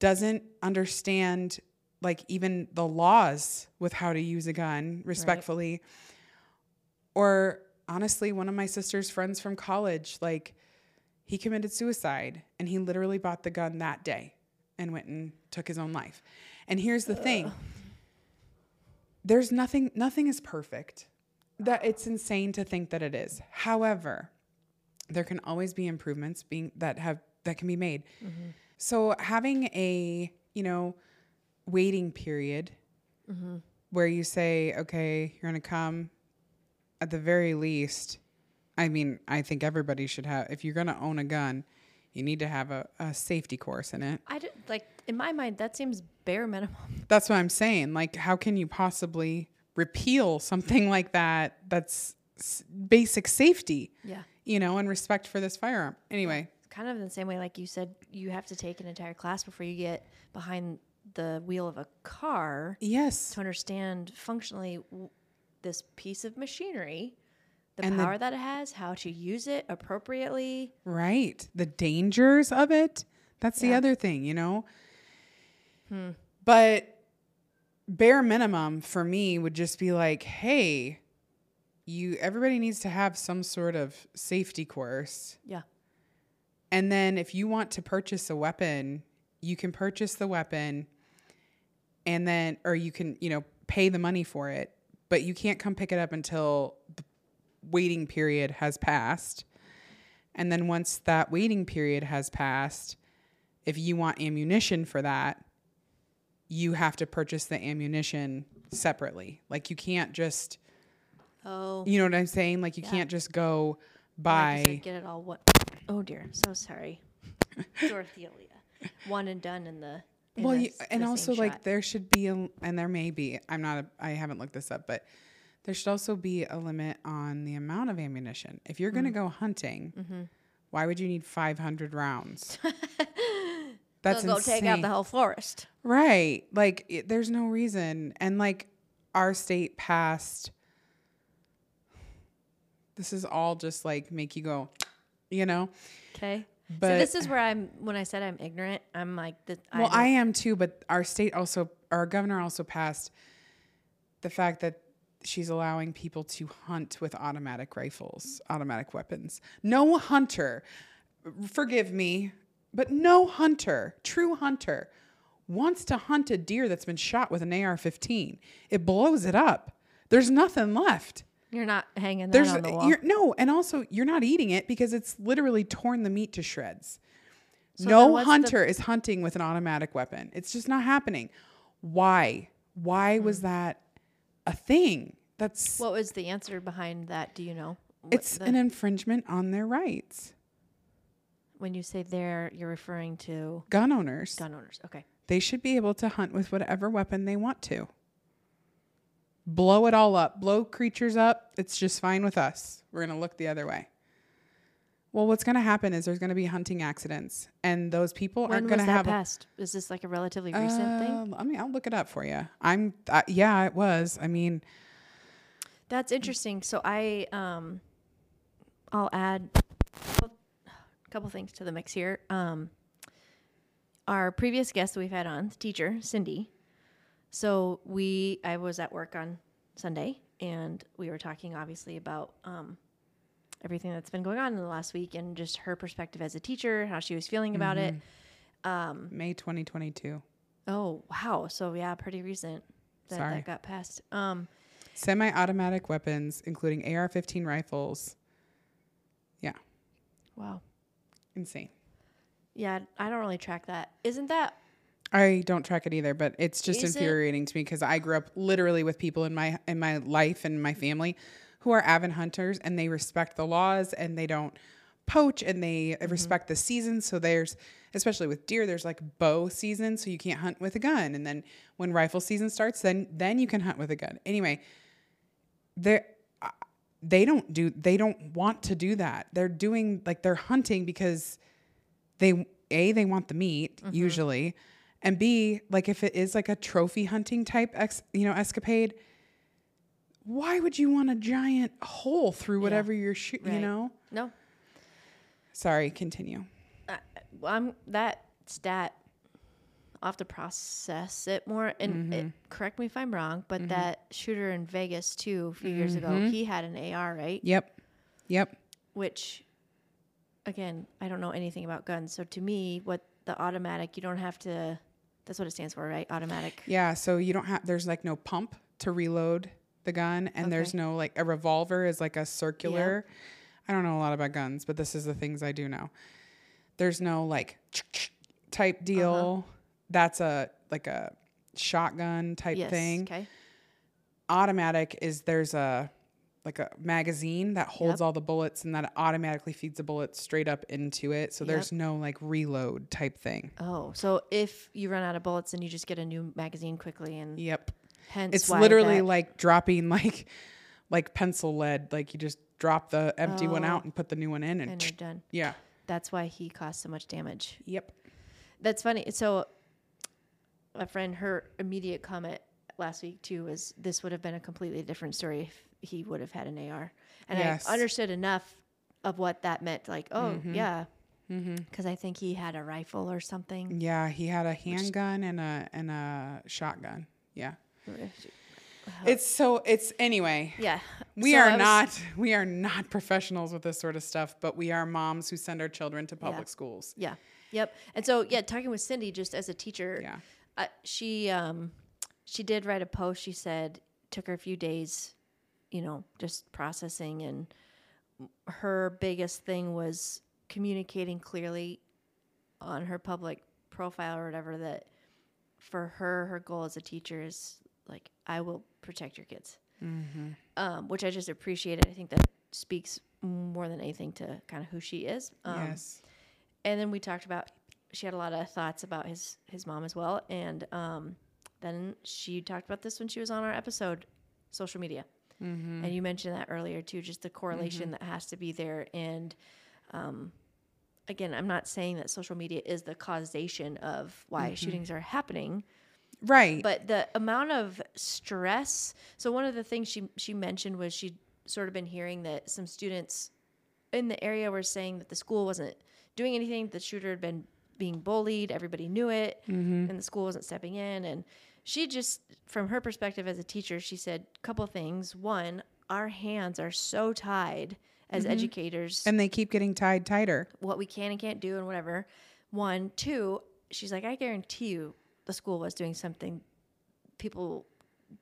doesn't understand like even the laws with how to use a gun respectfully or honestly one of my sister's friends from college like he committed suicide and he literally bought the gun that day and went and took his own life. And here's the thing. There's nothing nothing is perfect. That it's insane to think that it is. However, there can always be improvements being that have that can be made. Mm-hmm. So having a, you know, waiting period mm-hmm. where you say, okay, you're going to come at the very least I mean, I think everybody should have. If you're going to own a gun, you need to have a, a safety course in it. I do, like in my mind that seems bare minimum. That's what I'm saying. Like, how can you possibly repeal something like that? That's s- basic safety, Yeah. you know, and respect for this firearm. Anyway, It's kind of in the same way, like you said, you have to take an entire class before you get behind the wheel of a car yes, to understand functionally w- this piece of machinery, the And the- power that it has, how to use it appropriately. right. The dangers of it. That's the other thing, you know. Hmm. But bare minimum for me would just be like, hey, you everybody needs to have some sort of safety course. Yeah. And then if you want to purchase a weapon, you can purchase the weapon and then or you can, you know, pay the money for it, but you can't come pick it up until the waiting period has passed. And then once that waiting period has passed, if you want ammunition for that, you have to purchase the ammunition separately. Like you can't just, Oh. you know what I'm saying? Like you Yeah. can't just go buy get it all what? Oh dear, I'm so sorry, Dorothea. One and done in the. in well the you, and the also like shot. there should be a, and there may be i'm not a, i haven't looked this up but there should also be a limit on the amount of ammunition if you're going Mm. to go hunting Mm-hmm. why would you need 500 rounds That's They'll go take out the whole forest. Right. Like it, there's no reason. And like our state passed this is all just like make you go, you know. Okay. But so this is where I'm when I said I'm ignorant, I'm like the well, don't- I am too, but our state also our governor also passed the fact that she's allowing people to hunt with automatic rifles, automatic weapons. No hunter, forgive me, but no hunter, true hunter wants to hunt a deer that's been shot with an AR-15. It blows it up. There's nothing left. you're not hanging that There's on the wall. no, and also you're not eating it because it's literally torn the meat to shreds. So no hunter is hunting with an automatic weapon. It's just not happening. Why? Why Hmm. was that a thing? That's What was the answer behind that? Do you know? What it's the- an infringement on their rights. when you say there, you're referring to Gun owners, gun owners. Okay. they should be able to hunt with whatever weapon they want to. Blow it all up, blow creatures up. It's just fine with us. We're going to look the other way. Well, what's going to happen is there's going to be hunting accidents, and those people When aren't going to have. that have. a- passed? Is this like a relatively recent thing? Um, I mean, I'll look it up for you. I'm, uh, yeah, it was. I mean, That's interesting. So I um I'll add a couple things to the mix here. Um our previous guest that we've had on, the teacher, Cindy. So we I was at work on Sunday and we were talking obviously about um everything that's been going on in the last week and just her perspective as a teacher, how she was feeling about it. May 2022. Oh, wow. So yeah, pretty recent that Sorry. that got passed. Um Semi-automatic weapons, including AR-15 rifles. Yeah, wow. insane. Yeah, I don't really track that. Isn't that I don't track it either, but it's just Is it- infuriating to me because I grew up literally with people in my in my life and my family who are avid hunters and they respect the laws and they don't poach and they Mm-hmm. respect the seasons. So there's especially with deer, there's like bow season, so you can't hunt with a gun. And then when rifle season starts, then then you can hunt with a gun. Anyway, they they don't do they don't want to do that. They're doing like they're hunting because they a they want the meat Mm-hmm. usually and b like if it is like a trophy hunting type ex you know escapade why would you want a giant hole through whatever you're shooting you know no? sorry continue Well, I'm that stat. I'll have to process it more and mm-hmm. it, correct me if I'm wrong, but mm-hmm. that shooter in Vegas too a few years ago, mm-hmm. he had an AR, right? yep yep Which, again, I don't know anything about guns, so to me, what the automatic, you don't have to. That's what it stands for, right? Automatic. yeah so you don't have there's like no pump to reload the gun and there's no like a revolver is like a circular. I don't know a lot about guns but this is the things i do know. There's no like type deal. Uh-huh. that's a like a shotgun type Yes. thing. Okay. automatic is there's a like a magazine that holds Yep. all the bullets and that automatically feeds the bullets straight up into it. So there's no like reload type thing. Oh, so if you run out of bullets, and you just get a new magazine quickly, and yep hence it's literally that- like dropping like like pencil lead like you just drop the empty one Oh. out and put the new one in and, and you're done. yeah That's why he caused so much damage. yep That's funny. So, a friend, her immediate comment last week too was this would have been a completely different story if he would have had an AR, and Yes. I understood enough of what that meant. Like, oh Mm-hmm. yeah, because I think he had a rifle or something. yeah he had a handgun and a and a shotgun yeah it's so it's anyway Yeah, We So are was- not we are not professionals with this sort of stuff, but we are moms who send our children to public Yeah. schools. Yeah. Yep. And so yeah, talking with Cindy just as a teacher, Yeah. uh, she um she did write a post. She said took her a few days, you know, just processing and her biggest thing was communicating clearly on her public profile or whatever that for her her goal as a teacher is like I will protect your kids. Um, which I just appreciated. I think that speaks more than anything to kind of who she is. Um, yes. and then we talked about she had a lot of thoughts about his his mom as well and um, then she talked about this when she was on our episode social media Mm-hmm. and you mentioned that earlier too just the correlation that has to be there and um, again, I'm not saying that social media is the causation of why shootings are happening, Right. but the amount of stress. So one of the things she she mentioned was she'd sort of been hearing that some students in the area were saying that the school wasn't doing anything. The shooter had been being bullied. Everybody knew it, mm-hmm. and the school wasn't stepping in. And she just, from her perspective as a teacher, she said a couple things. One, our hands are so tied as mm-hmm. educators and they keep getting tied tighter. what we can and can't do and whatever. One, two, she's like, I guarantee you the school was doing something people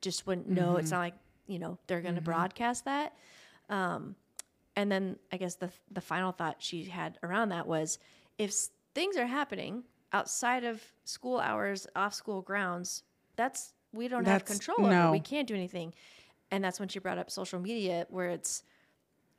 just wouldn't know. It's not like, you know, they're going to broadcast that. Um, and then I guess the the final thought she had around that was if s- things are happening outside of school hours, off school grounds, that's we don't have That's- control over. We can't do anything. And that's when she brought up social media where it's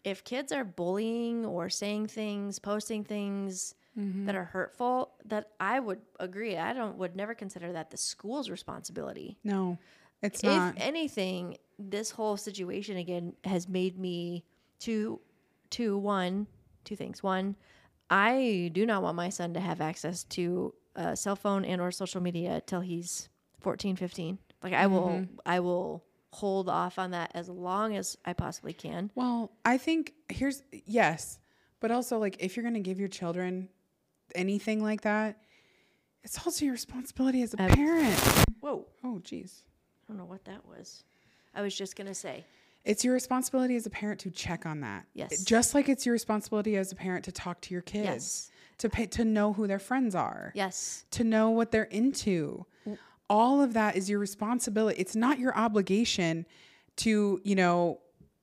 if kids are bullying or saying things, posting things that are hurtful, that I would agree. I don't would never consider that the school's responsibility. No, it's If not. anything, this whole situation again has made me to two two one two things. One, I do not want my son to have access to a cell phone and or social media till he's 14, 15. Like I will Mm-hmm. I will hold off on that as long as I possibly can. Well, I think here's yes, but also like if you're going to give your children anything like that, it's also your responsibility as a Ab- parent. Whoa. Oh, geez. I don't know what that was. I was just gonna say. It's your responsibility as a parent to check on that. Yes. Just like it's your responsibility as a parent to talk to your kids, Yes. to pay, to know who their friends are, Yes. to know what they're into. All of that is your responsibility. It's not your obligation to, you know,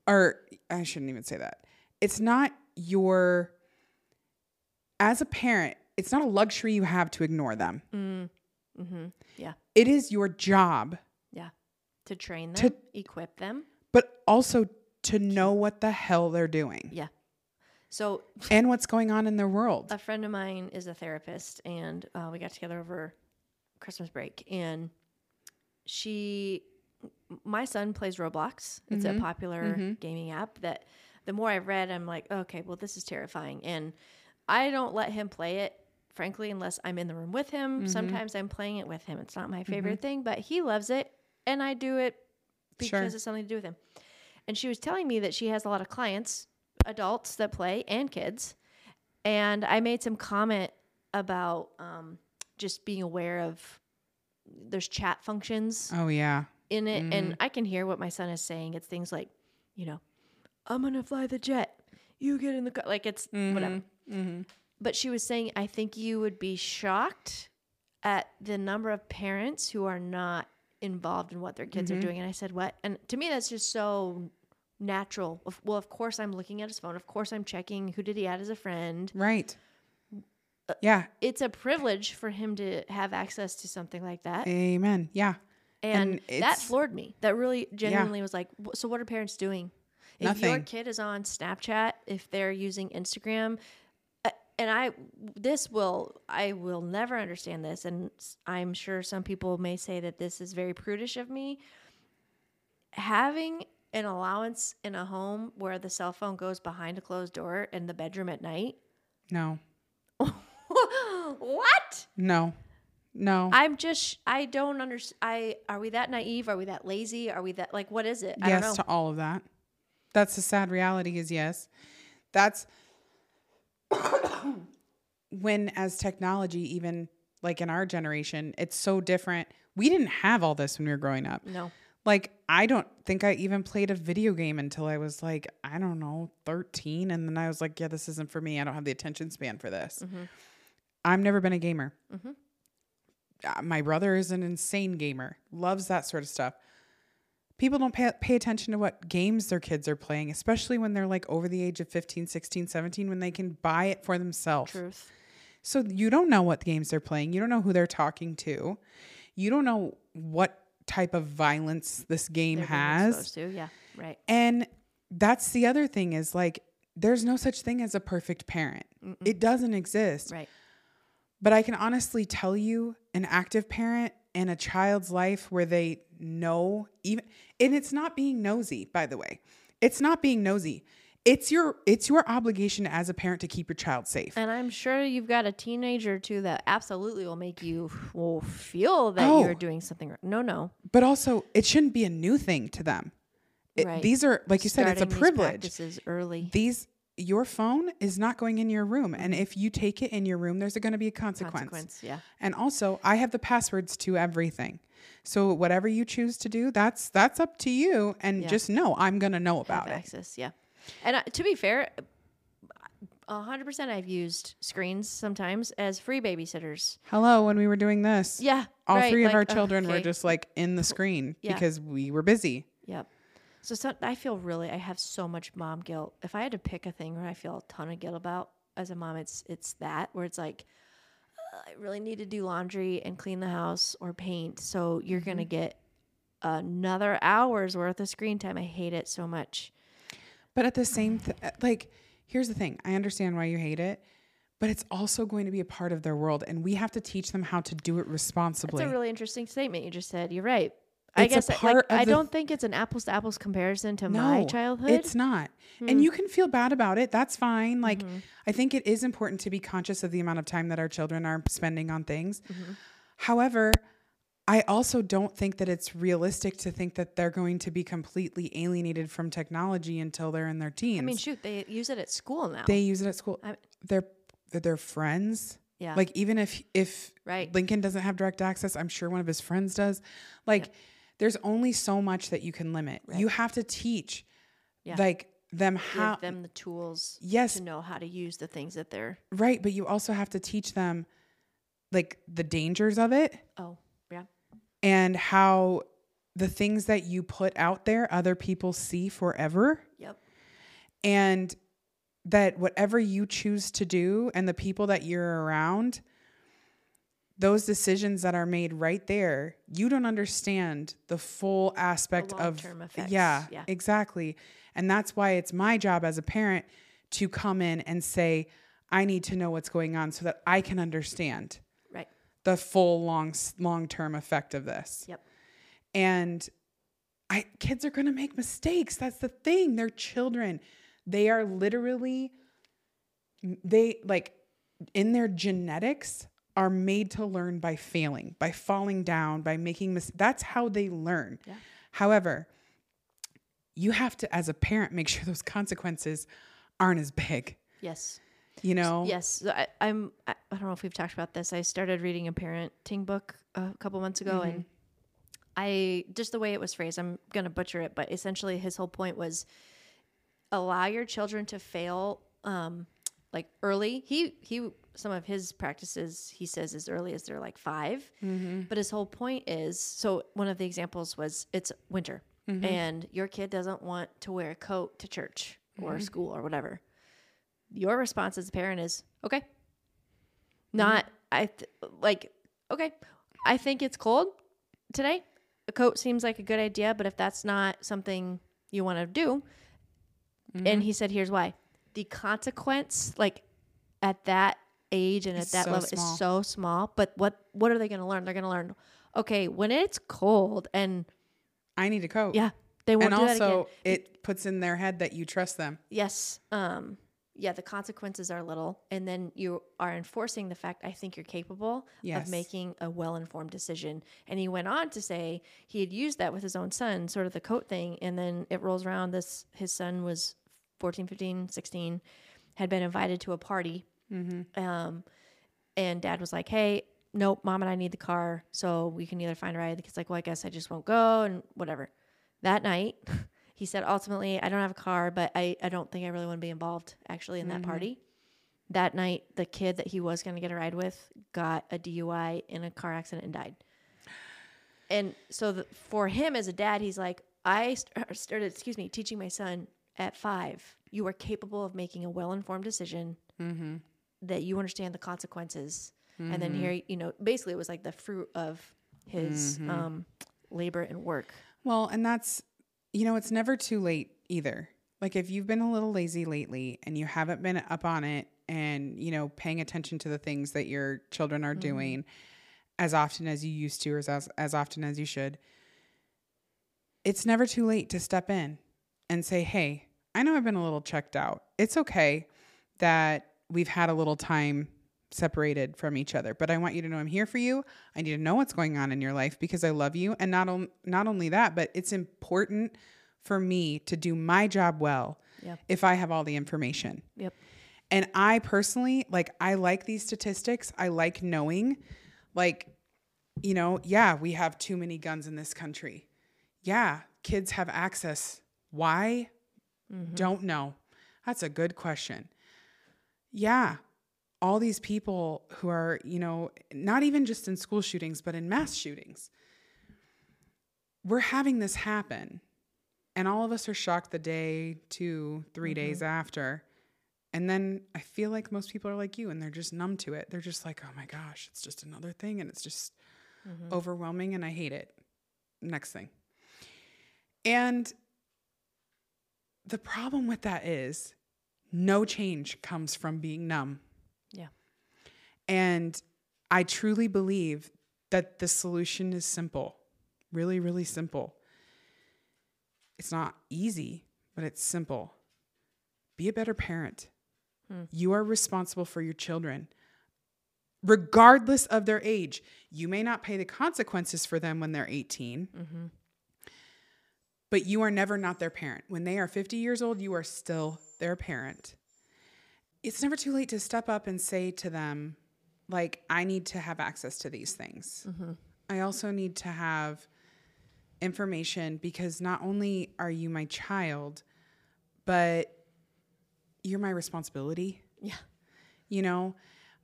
or I shouldn't even say that. It's not your as a parent, it's not a luxury you have to ignore them. Mm-hmm. Yeah. It is your job, Yeah. To train them, To- equip them. but also to know what the hell they're doing Yeah. So and what's going on in their world. a friend of mine is a therapist, and uh, we got together over Christmas break, and she, my son plays Roblox. It's a popular gaming app that the more I've read, I'm like, okay, well, this is terrifying, and I don't let him play it. Frankly, unless I'm in the room with him, mm-hmm. sometimes I'm playing it with him. It's not my mm-hmm. favorite thing, but he loves it, and I do it because Sure. it's something to do with him. And she was telling me that she has a lot of clients, adults that play, and kids. And I made some comment about um, just being aware of there's chat functions oh yeah. in it, and mm-hmm. I can hear what my son is saying. It's things like, you know, I'm gonna fly the jet. You get in the car. Like it's whatever. But she was saying, I think you would be shocked at the number of parents who are not involved in what their kids are doing. And I said, what? And to me, that's just so natural. Well, of course, I'm looking at his phone. Of course, I'm checking who did he add as a friend. Right. Uh, Yeah. It's a privilege for him to have access to something like that. Amen. Yeah. And, And that floored me. That really genuinely was like, so what are parents doing? If your kid is on Snapchat, if they're using Instagram, and I, this will, I will never understand this. And I'm sure some people may say that this is very prudish of me. Having an allowance in a home where the cell phone goes behind a closed door in the bedroom at night. No. what? No. No. I'm just I don't understand. I are we that naive? Are we that lazy? Are we that like what is it? I don't know. yes to all of that. That's the sad reality is yes. That's when as technology even like in our generation, it's so different. We didn't have all this when we were growing up. no. Like I don't think I even played a video game until I was like, I don't know, 13 and then I was like, yeah, this isn't for me. I don't have the attention span for this. Mm-hmm. I've never been a gamer. Uh, my brother is an insane gamer, loves that sort of stuff. People don't pay, pay attention to what games their kids are playing, especially when they're like over the age of 15, 16, 17, when they can buy it for themselves. Truth. So you don't know what games they're playing. You don't know who they're talking to. You don't know what type of violence this game They're has. to. Yeah. Right. And that's the other thing is like there's no such thing as a perfect parent. It doesn't exist. Right. But I can honestly tell you an active parent in a child's life where they know even and it's not being nosy, by the way. It's not being nosy. it's your it's your obligation as a parent to keep your child safe. And I'm sure you've got a teenager too that absolutely will make you will feel that Oh. you're doing something. wrong. No, no. But also, it shouldn't be a new thing to them. It- Right. These are like you said, it's a Starting these privilege. practices early. These your phone is not going in your room, and if you take it in your room, there's going to be a consequence. Consequence. Yeah. And also, I have the passwords to everything. So whatever you choose to do, that's that's up to you. And Yeah. just know I'm gonna know about have it. access. Yeah. And uh, to be fair, a hundred percent I've used screens sometimes as free babysitters. Hello, when we were doing this, Yeah. all right, three of like, our children were just like in the screen Yeah. because we were busy. Yep. So, so I feel really I have so much mom guilt. If I had to pick a thing where I feel a ton of guilt about as a mom, it's it's that where it's like "Uh, I really need to do laundry and clean the house or paint. So you're Mm-hmm. gonna get another hour's worth of screen time. I hate it so much. But at the same, th- like, here's the thing: I understand why you hate it, but it's also going to be a part of their world, and we have to teach them how to do it responsibly. That's a really interesting statement you just said. You're right. I guess I- part like, I don't think it's an apples to apples comparison to my childhood. Hmm. It's not. And you can feel bad about it. That's fine. Like, Mm-hmm. I think it is important to be conscious of the amount of time that our children are spending on things. Mm-hmm. However, I also don't think that it's realistic to think that they're going to be completely alienated from technology until they're in their teens. I mean, shoot, they use it at school now. they use it at school. They're they're friends. yeah. Like even if if Right. Lincoln doesn't have direct access, I'm sure one of his friends does. Like there's only so much that you can limit. You have to teach Yeah. like them give how them the tools Yes. to know how to use the things that they're right, but you also have to teach them like the dangers of it oh yeah and how the things that you put out there other people see forever yep and that whatever you choose to do and the people that you're around those decisions that are made right there you don't understand the full aspect of effects, yeah, yeah. exactly and that's why it's my job as a parent to come in and say i need to know what's going on so that i can understand right the full long long term effect of this yep and I kids are going to make mistakes. That's the thing. They're children. They are literally they like in their genetics are made to learn by failing, by falling down, by making mistakes. that's how they learn. Yeah. However, you have to as a parent make sure those consequences aren't as big. yes You know? yes so I, i'm I, I don't know if we've talked about this i started reading a parenting book a couple months ago Mm-hmm. and i just the way it was phrased i'm gonna butcher it but essentially his whole point was allow your children to fail um like early. He he some of his practices he says as early as they're like 5 Mm-hmm. but his whole point is so one of the examples was it's winter. Mm-hmm. And your kid doesn't want to wear a coat to church or mm-hmm. school or whatever. Your response as a parent is okay. Mm-hmm. Not i th- like okay. I think it's cold today. A coat seems like a good idea but if that's not something you want to do and he said here's why the consequence like at that age and at that so level small. is so small but what what are they going to learn they're going to learn okay when it's cold and I need a coat. yeah they won't And do that again also it puts in their head that you trust them. yes um yeah the consequences are little and then you are enforcing the fact i think you're capable Yes. of making a well-informed decision and he went on to say he had used that with his own son sort of the coat thing and then it rolls around this his son was 14 15 16 had been invited to a party. Um, and dad was like hey nope mom and i need the car so we can either find a ride. The kid's like well i guess i just won't go and whatever. That night he said ultimately i don't have a car but i, I don't think i really want to be involved actually in that party. That night the kid that he was going to get a ride with got a dui in a car accident and died. And so the, for him as a dad he's like i st- started excuse me teaching my son at five you are capable of making a well-informed decision mm-hmm. that you understand the consequences. And then mm-hmm. here you know basically it was like the fruit of his mm-hmm. um, labor and work. Well, and that's, you know, it's never too late either. Like if you've been a little lazy lately and you haven't been up on it and, you know, paying attention to the things that your children are doing as often as you used to or as, as often as you should, it's never too late to step in and say, hey, I know I've been a little checked out. It's okay that we've had a little time separated from each other, but I want you to know I'm here for you. I need to know what's going on in your life because I love you, and not on, not only that, but it's important for me to do my job well Yep. if I have all the information. Yep. And I personally, like, I like these statistics. I like knowing, like, you know, yeah, we have too many guns in this country. Yeah, kids have access. Why? Mm-hmm. Don't know. That's a good question. Yeah, all these people who are, you know, not even just in school shootings, but in mass shootings. We're having this happen. And all of us are shocked the day, two, 3 mm-hmm. days after. And then I feel like most people are like you and they're just numb to it. They're just like, oh my gosh, it's just another thing and it's just mm-hmm. overwhelming and I hate it. Next thing. And the problem with that is no change comes from being numb. Yeah. And I truly believe that the solution is simple, really, really simple. It's not easy, but it's simple. Be a better parent. Hmm. You are responsible for your children, regardless of their age. You may not pay the consequences for them when they're 18, mm-hmm. But you are never not their parent. When they are 50 years old, you are still their parent. It's never too late to step up and say to them, like, I need to have access to these things. I also need to have information because not only are you my child, but you're my responsibility. Yeah. You know,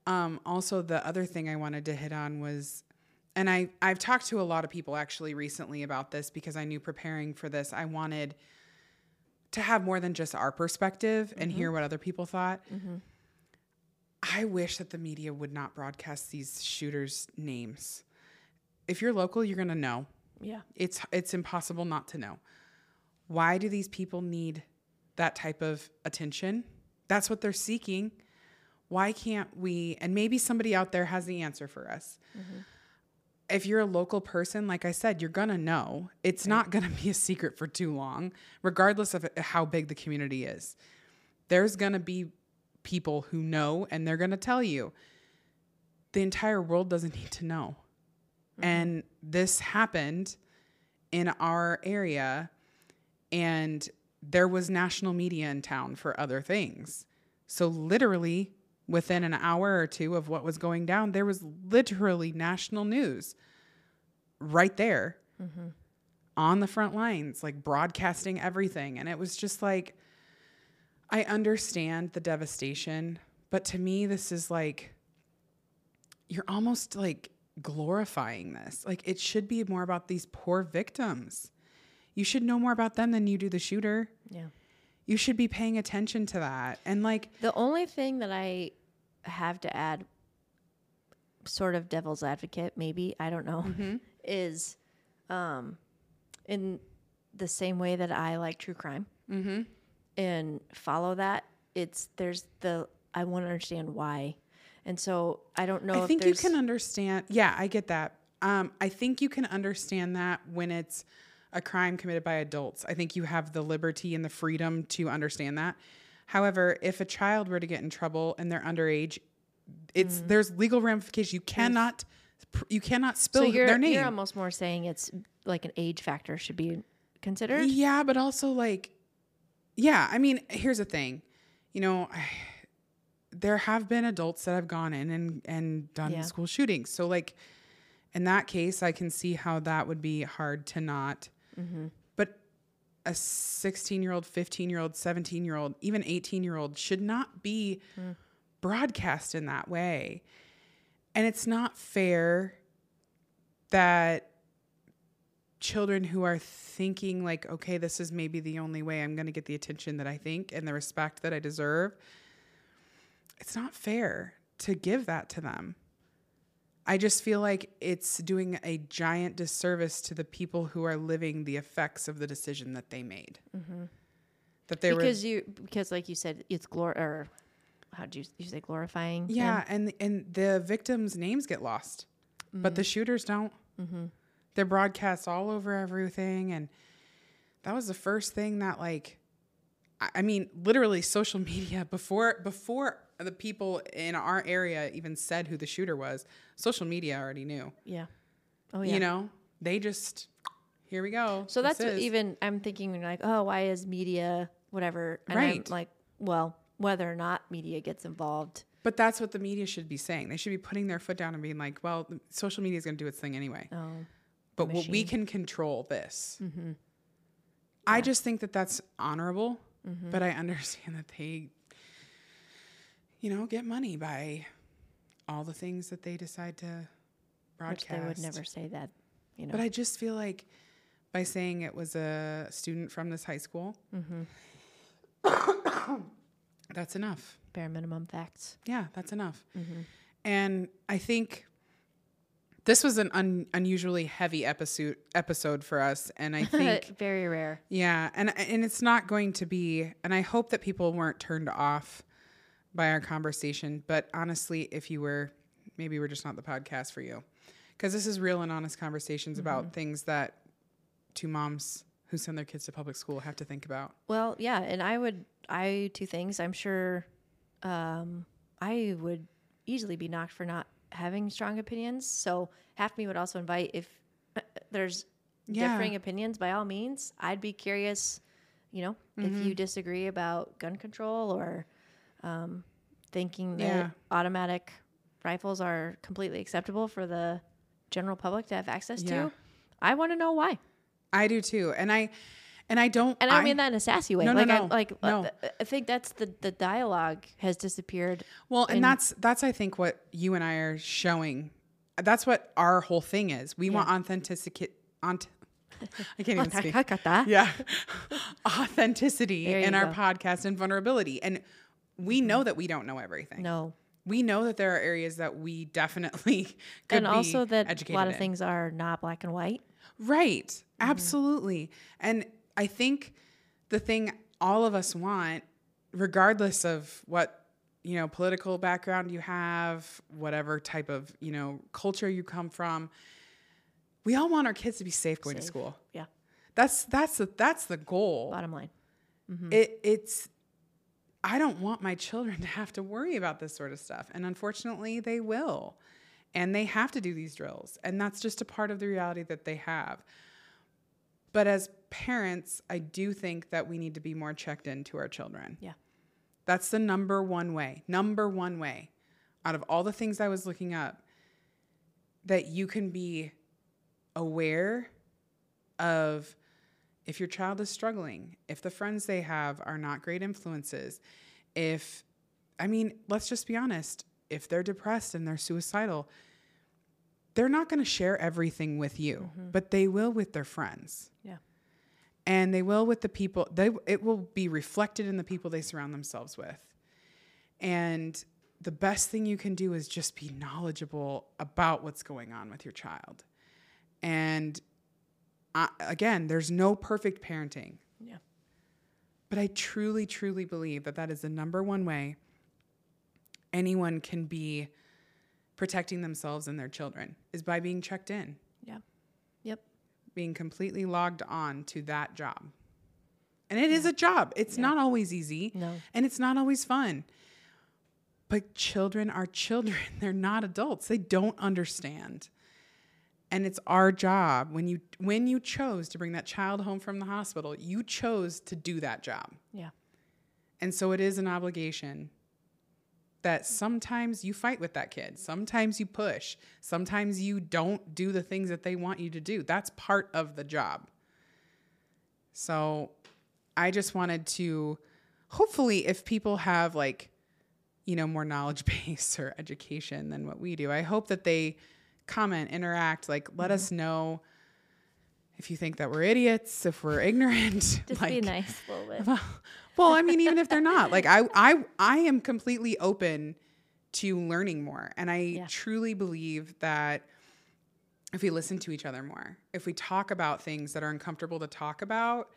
um, also the other thing I wanted to hit on was, and I I've talked to a lot of people actually recently about this because I knew preparing for this I wanted to have more than just our perspective and mm-hmm. hear what other people thought. Mm-hmm. I wish that the media would not broadcast these shooters' names. If you're local, you're gonna know. Yeah. It's it's impossible not to know. Why do these people need that type of attention? That's what they're seeking. Why can't we? And maybe somebody out there has the answer for us. Mm-hmm. If you're a local person, like I said, you're gonna know. It's not gonna be a secret for too long, regardless of uh, how big the community is. There's gonna be people who know, and they're gonna tell you. The entire world doesn't need to know. Mm-hmm. And this happened in our area, and there was national media in town for other things. So, literally, within an hour or two of what was going down, there was literally national news right there mm-hmm. on the front lines, like broadcasting everything. And it was just like, I understand the devastation, but to me, this is like, you're almost like glorifying this. Like it should be more about these poor victims. You should know more about them than you do the shooter. Yeah. You should be paying attention to that. And like, The only thing that I have to add, sort of devil's advocate, maybe I don't know, is, um, in the same way that I like true crime and follow that. It's there's the I want to understand why, and so I don't know. I if think you can understand. Yeah, I get that. Um, I think you can understand that when it's a crime committed by adults. I think you have the liberty and the freedom to understand that. However, if a child were to get in trouble and they're underage, it's Mm-hmm. there's legal ramifications. You cannot you cannot So spill you're their name. you're almost more saying it's like an age factor should be considered. Yeah, but also like, yeah. I mean, here's the thing, you know, I, there have been adults that have gone in and and done Yeah. school shootings. So like, in that case, I can see how that would be hard to not. But a 16 year old, 15 year old, 17 year old, even 18 year old should not be broadcast in that way. And it's not fair that children who are thinking like okay this is maybe the only way i'm going to get the attention that i think and the respect that i deserve it's not fair to give that to them i just feel like it's doing a giant disservice to the people who are living the effects of the decision that they made mm-hmm. that they were because you because like you said it's glor or how do you you say glorifying? them? Yeah, and and the victims' names get lost, but the mm-hmm. shooters don't. Mm-hmm. They're broadcast all over everything, and that was the first thing that like I- I mean, literally social media before before the people in our area even said who the shooter was. Social media already knew. Yeah. Oh yeah. You know, they just here we go. So that's even I'm thinking like, oh, why is media whatever? And I'm Right. like, well, whether or not media gets involved. But that's what the media should be saying. They should be putting their foot down and being like, well, social media is going to do its thing anyway. Oh, but what we can control this. Mm-hmm. I just think that that's honorable, Mm-hmm. but I understand that they, you know, get money by all the things that they decide to which broadcast. they would never say that. You know. But I just feel like by saying it was a student from this high school, Mm-hmm. that's enough. bare minimum facts. Yeah, that's enough. Mm-hmm. And I think this was an un- unusually heavy episode episode for us, and I think Very rare. yeah, and and it's not going to be. And I hope that people weren't turned off by our conversation. But honestly, if you were, maybe we're just not the podcast for you, because this is real and honest conversations about things that two moms who send their kids to public school have to think about. Well, yeah, and I would I two things. I'm sure um, I would easily be knocked for not having strong opinions. So half me would also invite if uh, there's Yeah. differing opinions by all means. I'd be curious, you know, if Mm-hmm. you disagree about gun control or um, thinking that Yeah. automatic rifles are completely acceptable for the general public to have access Yeah. to. I want to know why. I do too, and I and I don't. And I don't mean that in a sassy way. No, no, like no. I like No. uh, I think that's the the dialogue has disappeared. Well, and that's that's I think what you and I are showing. That's what our whole thing is. We want authenticity. I can't even speak. Yeah, authenticity in our podcast and vulnerability, and we know that we don't know everything. No. We know that there are areas that we definitely could And be also that a lot of in. things are not black and white. Right. Mm-hmm. Absolutely. And I think the thing all of us want, regardless of what, you know, political background you have, whatever type of, you know, culture you come from, we all want our kids to be safe going to school. Yeah. That's that's the that's the goal. Bottom line. It it's I don't want my children to have to worry about this sort of stuff. And unfortunately, they will. And they have to do these drills. And that's just a part of the reality that they have. But as parents, I do think that we need to be more checked into our children. Yeah. That's the number one way, number one way out of all the things I was looking up that you can be aware of if your child is struggling, if the friends they have are not great influences, if, I mean, let's just be honest, if they're depressed and they're suicidal, they're not going to share everything with you, mm-hmm. but they will with their friends. Yeah. and they will with the people they it will be reflected in the people they surround themselves with. And the best thing you can do is just be knowledgeable about what's going on with your child. And I, again there's no perfect parenting Yeah. but i truly truly believe that that is the number one way anyone can be protecting themselves and their children is by being checked in Yeah. Yep. being completely logged on to that job. And it is a job. It's not always easy. No. And it's not always fun. But children are children. They're not adults. They don't understand. And it's our job when you when you chose to bring that child home from the hospital, you chose to do that job. Yeah. And so it is an obligation that sometimes you fight with that kid. Sometimes you push. Sometimes you don't do the things that they want you to do. That's part of the job. So I just wanted to hopefully if people have like you know more knowledge base or education than what we do, I hope that they comment, interact, like let us know if you think that we're idiots, if we're ignorant. Just like, be nice a little bit. well, well, I mean, even if they're not, like I, I, I am completely open to learning more, and I Yeah. truly believe that if we listen to each other more, if we talk about things that are uncomfortable to talk about,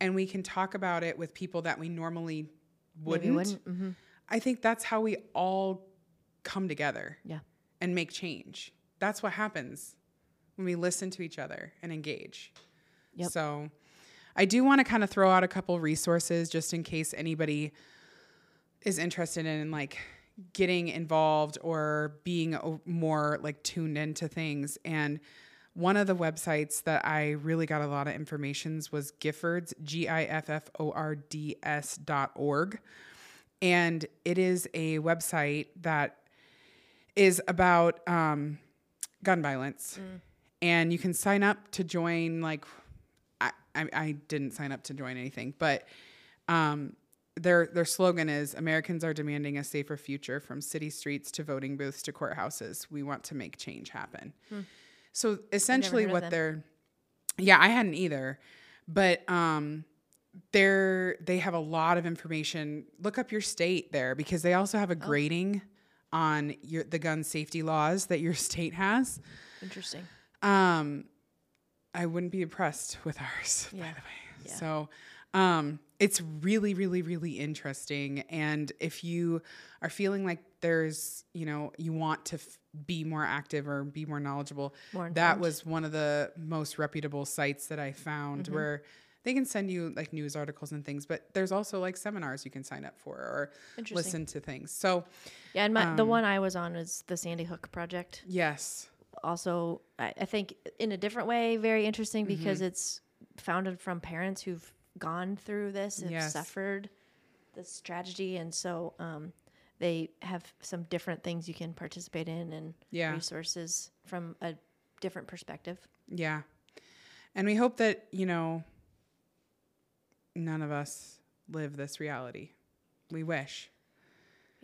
and we can talk about it with people that we normally wouldn't, wouldn't. hmm I think that's how we all come together Yeah. and make change. That's what happens when we listen to each other and engage. Yep. So, I do want to kind of throw out a couple resources just in case anybody is interested in like getting involved or being more like tuned into things. And one of the websites that I really got a lot of informations was Giffords, G I F F O R D S dot org. And it is a website that is about um, gun violence. And you can sign up to join, like, I, I, I didn't sign up to join anything, but um, their their slogan is Americans are demanding a safer future from city streets to voting booths to courthouses. We want to make change happen. So essentially what they're yeah, I hadn't either. But um they're they have a lot of information. Look up your state there because they also have Oh. a grading on your the gun safety laws that your state has. Interesting. Um, I wouldn't be impressed with ours, by the Yeah. way. Yeah. So, um, it's really, really, really interesting. And if you are feeling like there's, you know, you want to f- be more active or be more knowledgeable, More that was one of the most reputable sites that I found Mm-hmm. where they can send you like news articles and things, but there's also like seminars you can sign up for or listen to things. So, Yeah, and my, Um, the one I was on was the Sandy Hook project. yes. Also, I, I think in a different way, very interesting Mm-hmm. because it's founded from parents who've gone through this, have Yes. suffered this tragedy, and so um, they have some different things you can participate in and Yeah. resources from a different perspective. Yeah. And we hope that, you know, none of us live this reality. We wish.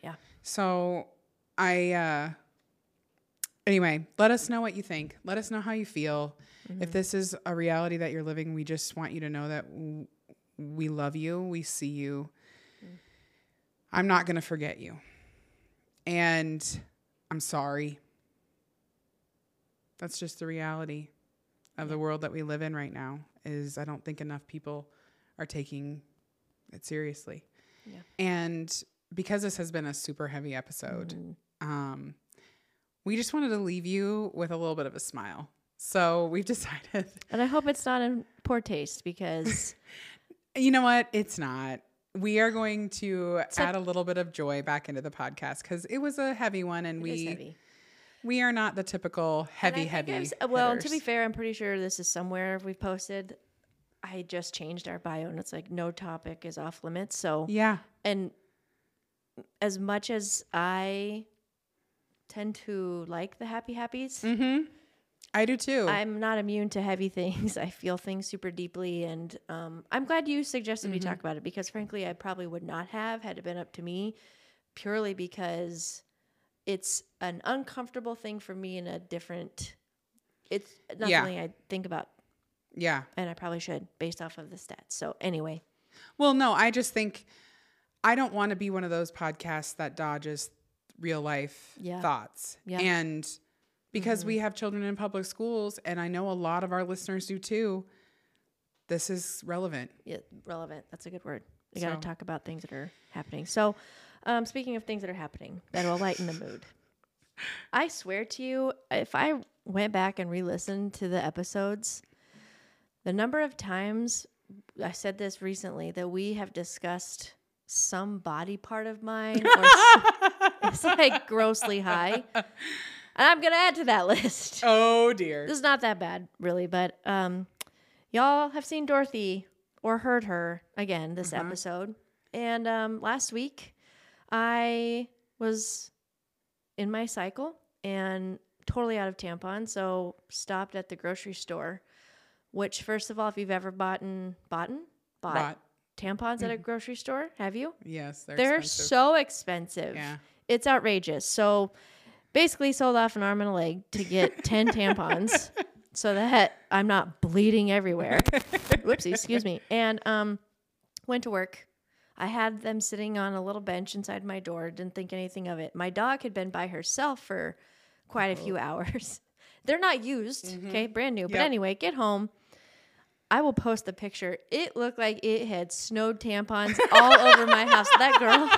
Yeah. So I uh anyway, let us know what you think. Let us know how you feel. If this is a reality that you're living, we just want you to know that w- we love you, we see you. I'm not going to forget you. And I'm sorry. That's just the reality of the world that we live in right now is I don't think enough people are taking it seriously. Yeah. And because this has been a super heavy episode, Mm. um, we just wanted to leave you with a little bit of a smile. So we've decided, And I hope it's not in poor taste because you know what? It's not. We are going to add a little bit of joy back into the podcast because it was a heavy one, and we we are not the typical heavy, heavy. Well, to be fair, I'm pretty sure this is somewhere we've posted. I just changed our bio and it's like no topic is off limits. So, yeah, and as much as I tend to like the happy happies, mm-hmm. I do too. I'm not immune to heavy things. I feel things super deeply. And um, I'm glad you suggested we Mm-hmm. talk about it because, frankly, I probably would not have had it been up to me purely because it's an uncomfortable thing for me in a different. It's not Yeah. something I think about, yeah. and I probably should based off of the stats. So, anyway, Well, no, I just think I don't want to be one of those podcasts that dodges real life Yeah. thoughts. Yeah. Mm-hmm. And because we have children in public schools, and I know a lot of our listeners do too, this is relevant. yeah, relevant. That's a good word. You got to talk about things that are happening. So, um, speaking of things that are happening that will lighten the mood, I swear to you, if I went back and re-listened to the episodes, the number of times I said this recently that we have discussed some body part of mine or it's like grossly high. And I'm gonna add to that list. Oh dear. This is not that bad, really, but um, y'all have seen Dorothy or heard her again this episode. And um, last week, I was in my cycle and totally out of tampons, so stopped at the grocery store. Which, first of all, if you've ever bought bought bought Bought. tampons at a grocery store, have you? Yes, they're, They're expensive. so expensive. Yeah. It's outrageous. So basically sold off an arm and a leg to get 10 tampons so that I'm not bleeding everywhere. Whoopsie, excuse me. And um went to work. I had them sitting on a little bench inside my door, didn't think anything of it. My dog had been by herself for quite a few hours. They're not used, okay, brand new. But anyway, get home. I will post the picture. It looked like it had snowed tampons all over my house. That girl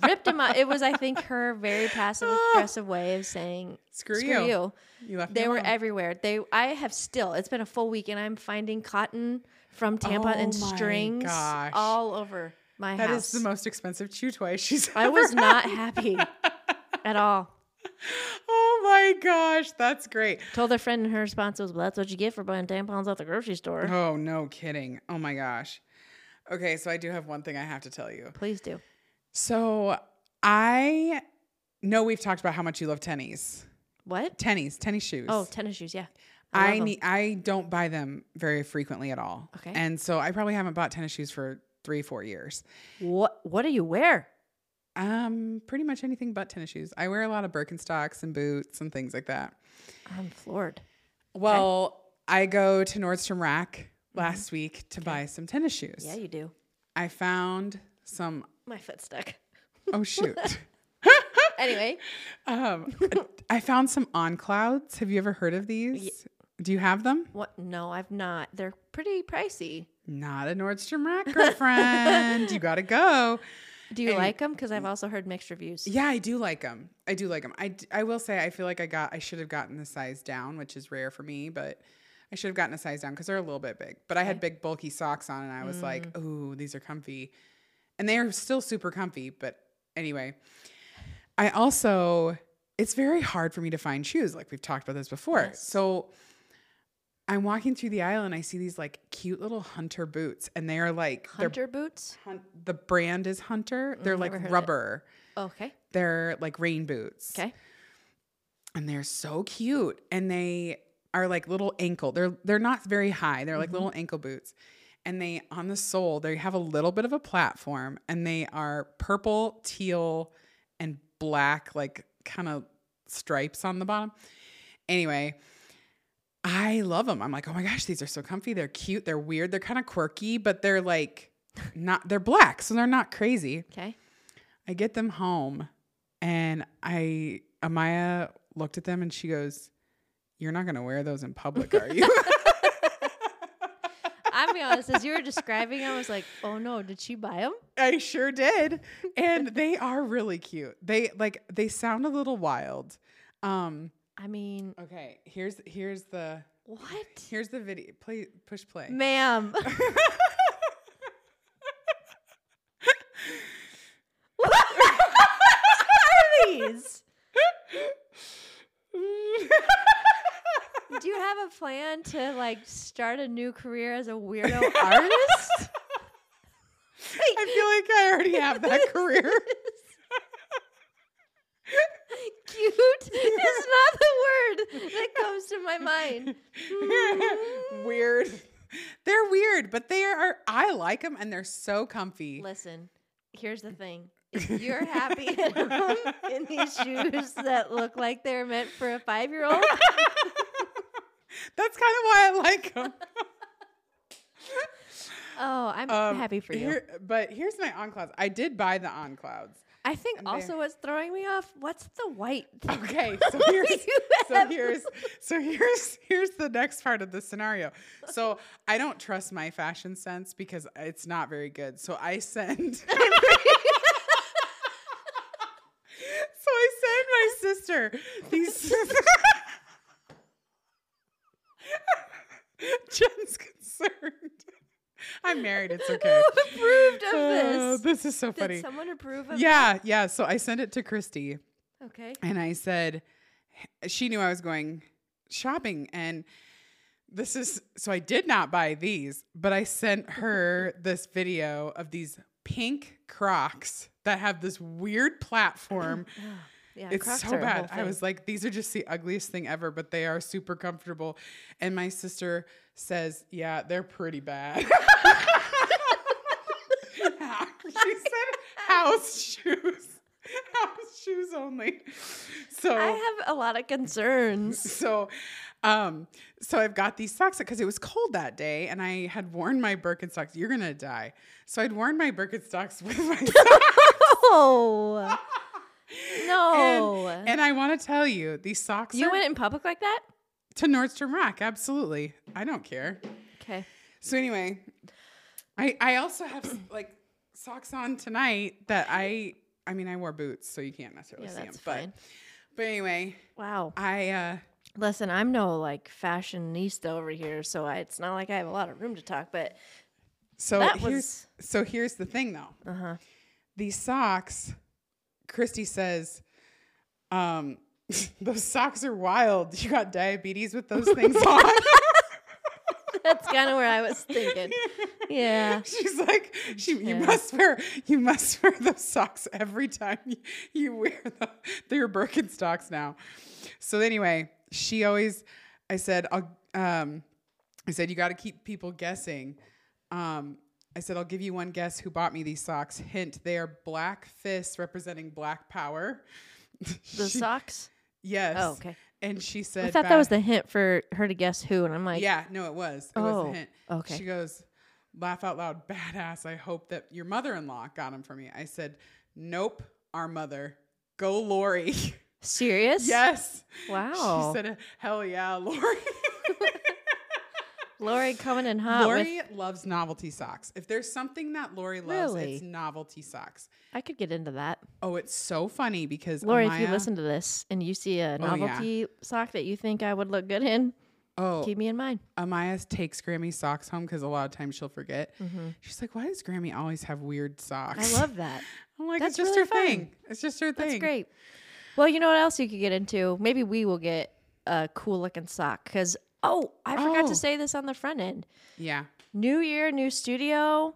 ripped them out. It was, I think, her very passive ah. aggressive way of saying Screw, "screw you. you." You They were alone. everywhere. They, I have still. It's been a full week, and I'm finding cotton from tampon and Oh my strings gosh. all over my That house. That is the most expensive chew toy she's I was not happy at all. Oh my gosh, that's great. Told a friend and her response was, "Well, that's what you get for buying tampons at the grocery store." Oh, no kidding. Oh my gosh. Okay, so I do have one thing I have to tell you. Please do. So I know we've talked about how much you love tennies. What? Tennies, tennis shoes. Oh, tennis shoes. Yeah. I 'em. need I don't buy them very frequently at all. Okay. And so I probably haven't bought tennis shoes for three, four years. What? What do you wear? Um, pretty much anything but tennis shoes. I wear a lot of Birkenstocks and boots and things like that. I'm floored. Well, I go to Nordstrom Rack last week to buy some tennis shoes. Mm-hmm. Yeah, you do. I found some My foot stuck. oh shoot. Anyway, um I found some on clouds. Have you ever heard of these? Do you have them? what? No, I've not. They're pretty pricey. Not a Nordstrom Rack, girlfriend. you gotta go. Do you And- like them? Because I've also heard mixed reviews. Yeah, I do like them. I do like them. I, I will say I feel like I got I should have gotten the size down, which is rare for me, but I should have gotten a size down because they're a little bit big. But I had big bulky socks on, and I was like, mm. "Ooh, these are comfy," and they are still super comfy. But anyway, I also it's very hard for me to find shoes. Like we've talked about this before. Yes. So I'm walking through the aisle and I see these like cute little hunter boots, and they are like Hunter boots. Hun- the brand is Hunter. They're never like rubber. Okay. They're like rain boots. Okay. And they're so cute. And they are like little ankle. They're they're not very high. They're Mm-hmm. like little ankle boots. And they on the sole, they have a little bit of a platform and they are purple, teal, and black, like kind of stripes on the bottom. Anyway, I love them. I'm like, oh my gosh, these are so comfy. They're cute. They're weird. They're kind of quirky, but they're like not, they're black. So they're not crazy. Okay. I get them home and I, Amaya looked at them and she goes, You're not going to wear those in public, are you? I'll be honest. As you were describing, I was like, "Oh no, did she buy them?" I sure did. And they are really cute. They like, they sound a little wild. Um, I mean, okay, here's, here's the, what, here's the video. Play, push play. ma'am? what are These. Do you have a plan to like start a new career as a weirdo artist? I feel like I already have that career. Cute is not the word that comes to my mind. weird. They're weird, but they are. I like them, and they're so comfy. Listen, here's the thing. If you're happy in these shoes that look like they're meant for a five year old, That's kind of why I like them. oh, I'm Um, happy for you. but here's my on clouds. I did buy the on clouds. I think and also what's throwing me off, what's the white? thing? Okay, so here's so here's so here's here's the next part of the scenario. So I don't trust my fashion sense because it's not very good. So I send So I send my sister these Jen's concerned. I'm married, it's okay. Approved of Oh, this? this is so Did funny. someone approve of Yeah, yeah. So I sent it to Christy Okay. and I said, she knew I was going shopping. And this is, so I did not buy these, but I sent her this video of these pink Crocs that have this weird platform. Yeah, it's so bad. I was like, these are just the ugliest thing ever, but they are super comfortable. And my sister says, yeah, they're pretty bad. she said house shoes. House shoes only. So I have a lot of concerns. so um so I've got these socks because it was cold that day and I had worn my Birkenstocks. You're gonna die. So I'd worn my Birkenstocks with my socks. Oh no! And, and I want to tell you, these socks you went in public like that? to Nordstrom Rack. Absolutely. I don't care. Okay. So anyway, I I also have like socks on tonight that I I mean I wore boots, so you can't necessarily Yeah, see them. that's But but anyway, Wow. I uh Listen, I'm no like fashionista over here, so I, it's not like I have a lot of room to talk. But So here's so here's the thing though. uh huh. These socks, Christy says, um, those socks are wild. You got diabetes with those things on. That's kind of where I was thinking. Yeah. She's like, she, you must wear, you must wear those socks every time you, you wear the, they're Birkenstocks now. So anyway, she always, I said, I'll, um, I said, you got to keep people guessing. Um, I said, I'll give you one guess who bought me these socks. Hint, they are black fists representing black power. The She- socks. Yes. Oh, okay. And she said, I thought that was the hint for her to guess who, and I'm like, yeah, no, it was. It was Oh, a hint. okay. She goes, laugh out loud, badass. I hope that your mother in law got them for me. I said, nope, our mother. Go, Lori. serious? yes. Wow. She said, hell yeah, Lori. Lori coming in hot. Lori loves novelty socks. If there's something that Lori loves, Really? it's novelty socks. I could get into that. Oh, it's so funny because Lori, if you listen to this and you see a Oh, yeah. novelty sock that you think I would look good in, oh, keep me in mind. Amaya takes Grammy socks home because a lot of times she'll forget. She's like, why does Grammy always have weird socks? Mm-hmm. I love that. I'm like, That's it's just really her fun. thing. It's just her thing. That's great. Well, you know what else you could get into? Maybe we will get a cool looking sock because oh, I forgot Oh. to say this on the front end. Yeah. New year, new studio,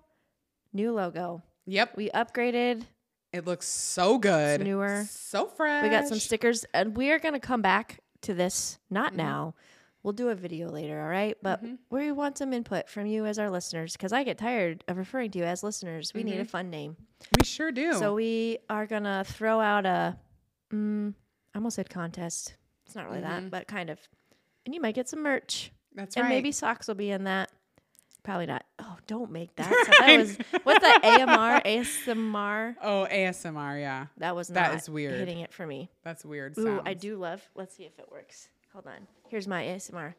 new logo. Yep. We upgraded. It looks so good. newer. So fresh. We got some stickers, and we are going to come back to this. Mm-hmm. Not now. We'll do a video later, all right? But we want some input from you as our listeners because I get tired of referring to you as listeners. We need a fun name. We sure do. So we are gonna throw out a, mm, I almost said contest. It's not really that, but kind of. And you might get some merch, That's and right. And maybe socks will be in that. Probably not. Oh, don't make that. So that was what's that? AMR, ASMR. Oh, ASMR. Yeah. That was That not is weird. hitting it for me. That's weird. Ooh, I do love. Let's see if it works. Hold on. Here's my ASMR.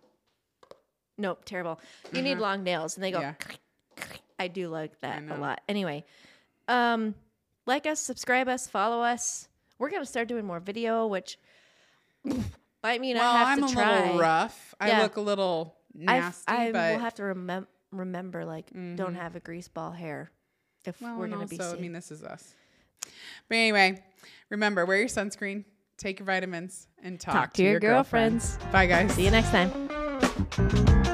Nope, terrible. You need long nails, and they go. Yeah. I do like that a lot. Anyway, um, like us, subscribe us, follow us. We're gonna start doing more video, which I mean, Well, I have I'm to a try. little rough. I look a little nasty, I but Mm-hmm. will have to remem- remember, like, don't have a grease ball hair if well, we're gonna be. also, I mean, this is us. But anyway, remember, wear your sunscreen, take your vitamins, and talk, Talk to your girlfriend. girlfriends. Bye, guys. See you next time.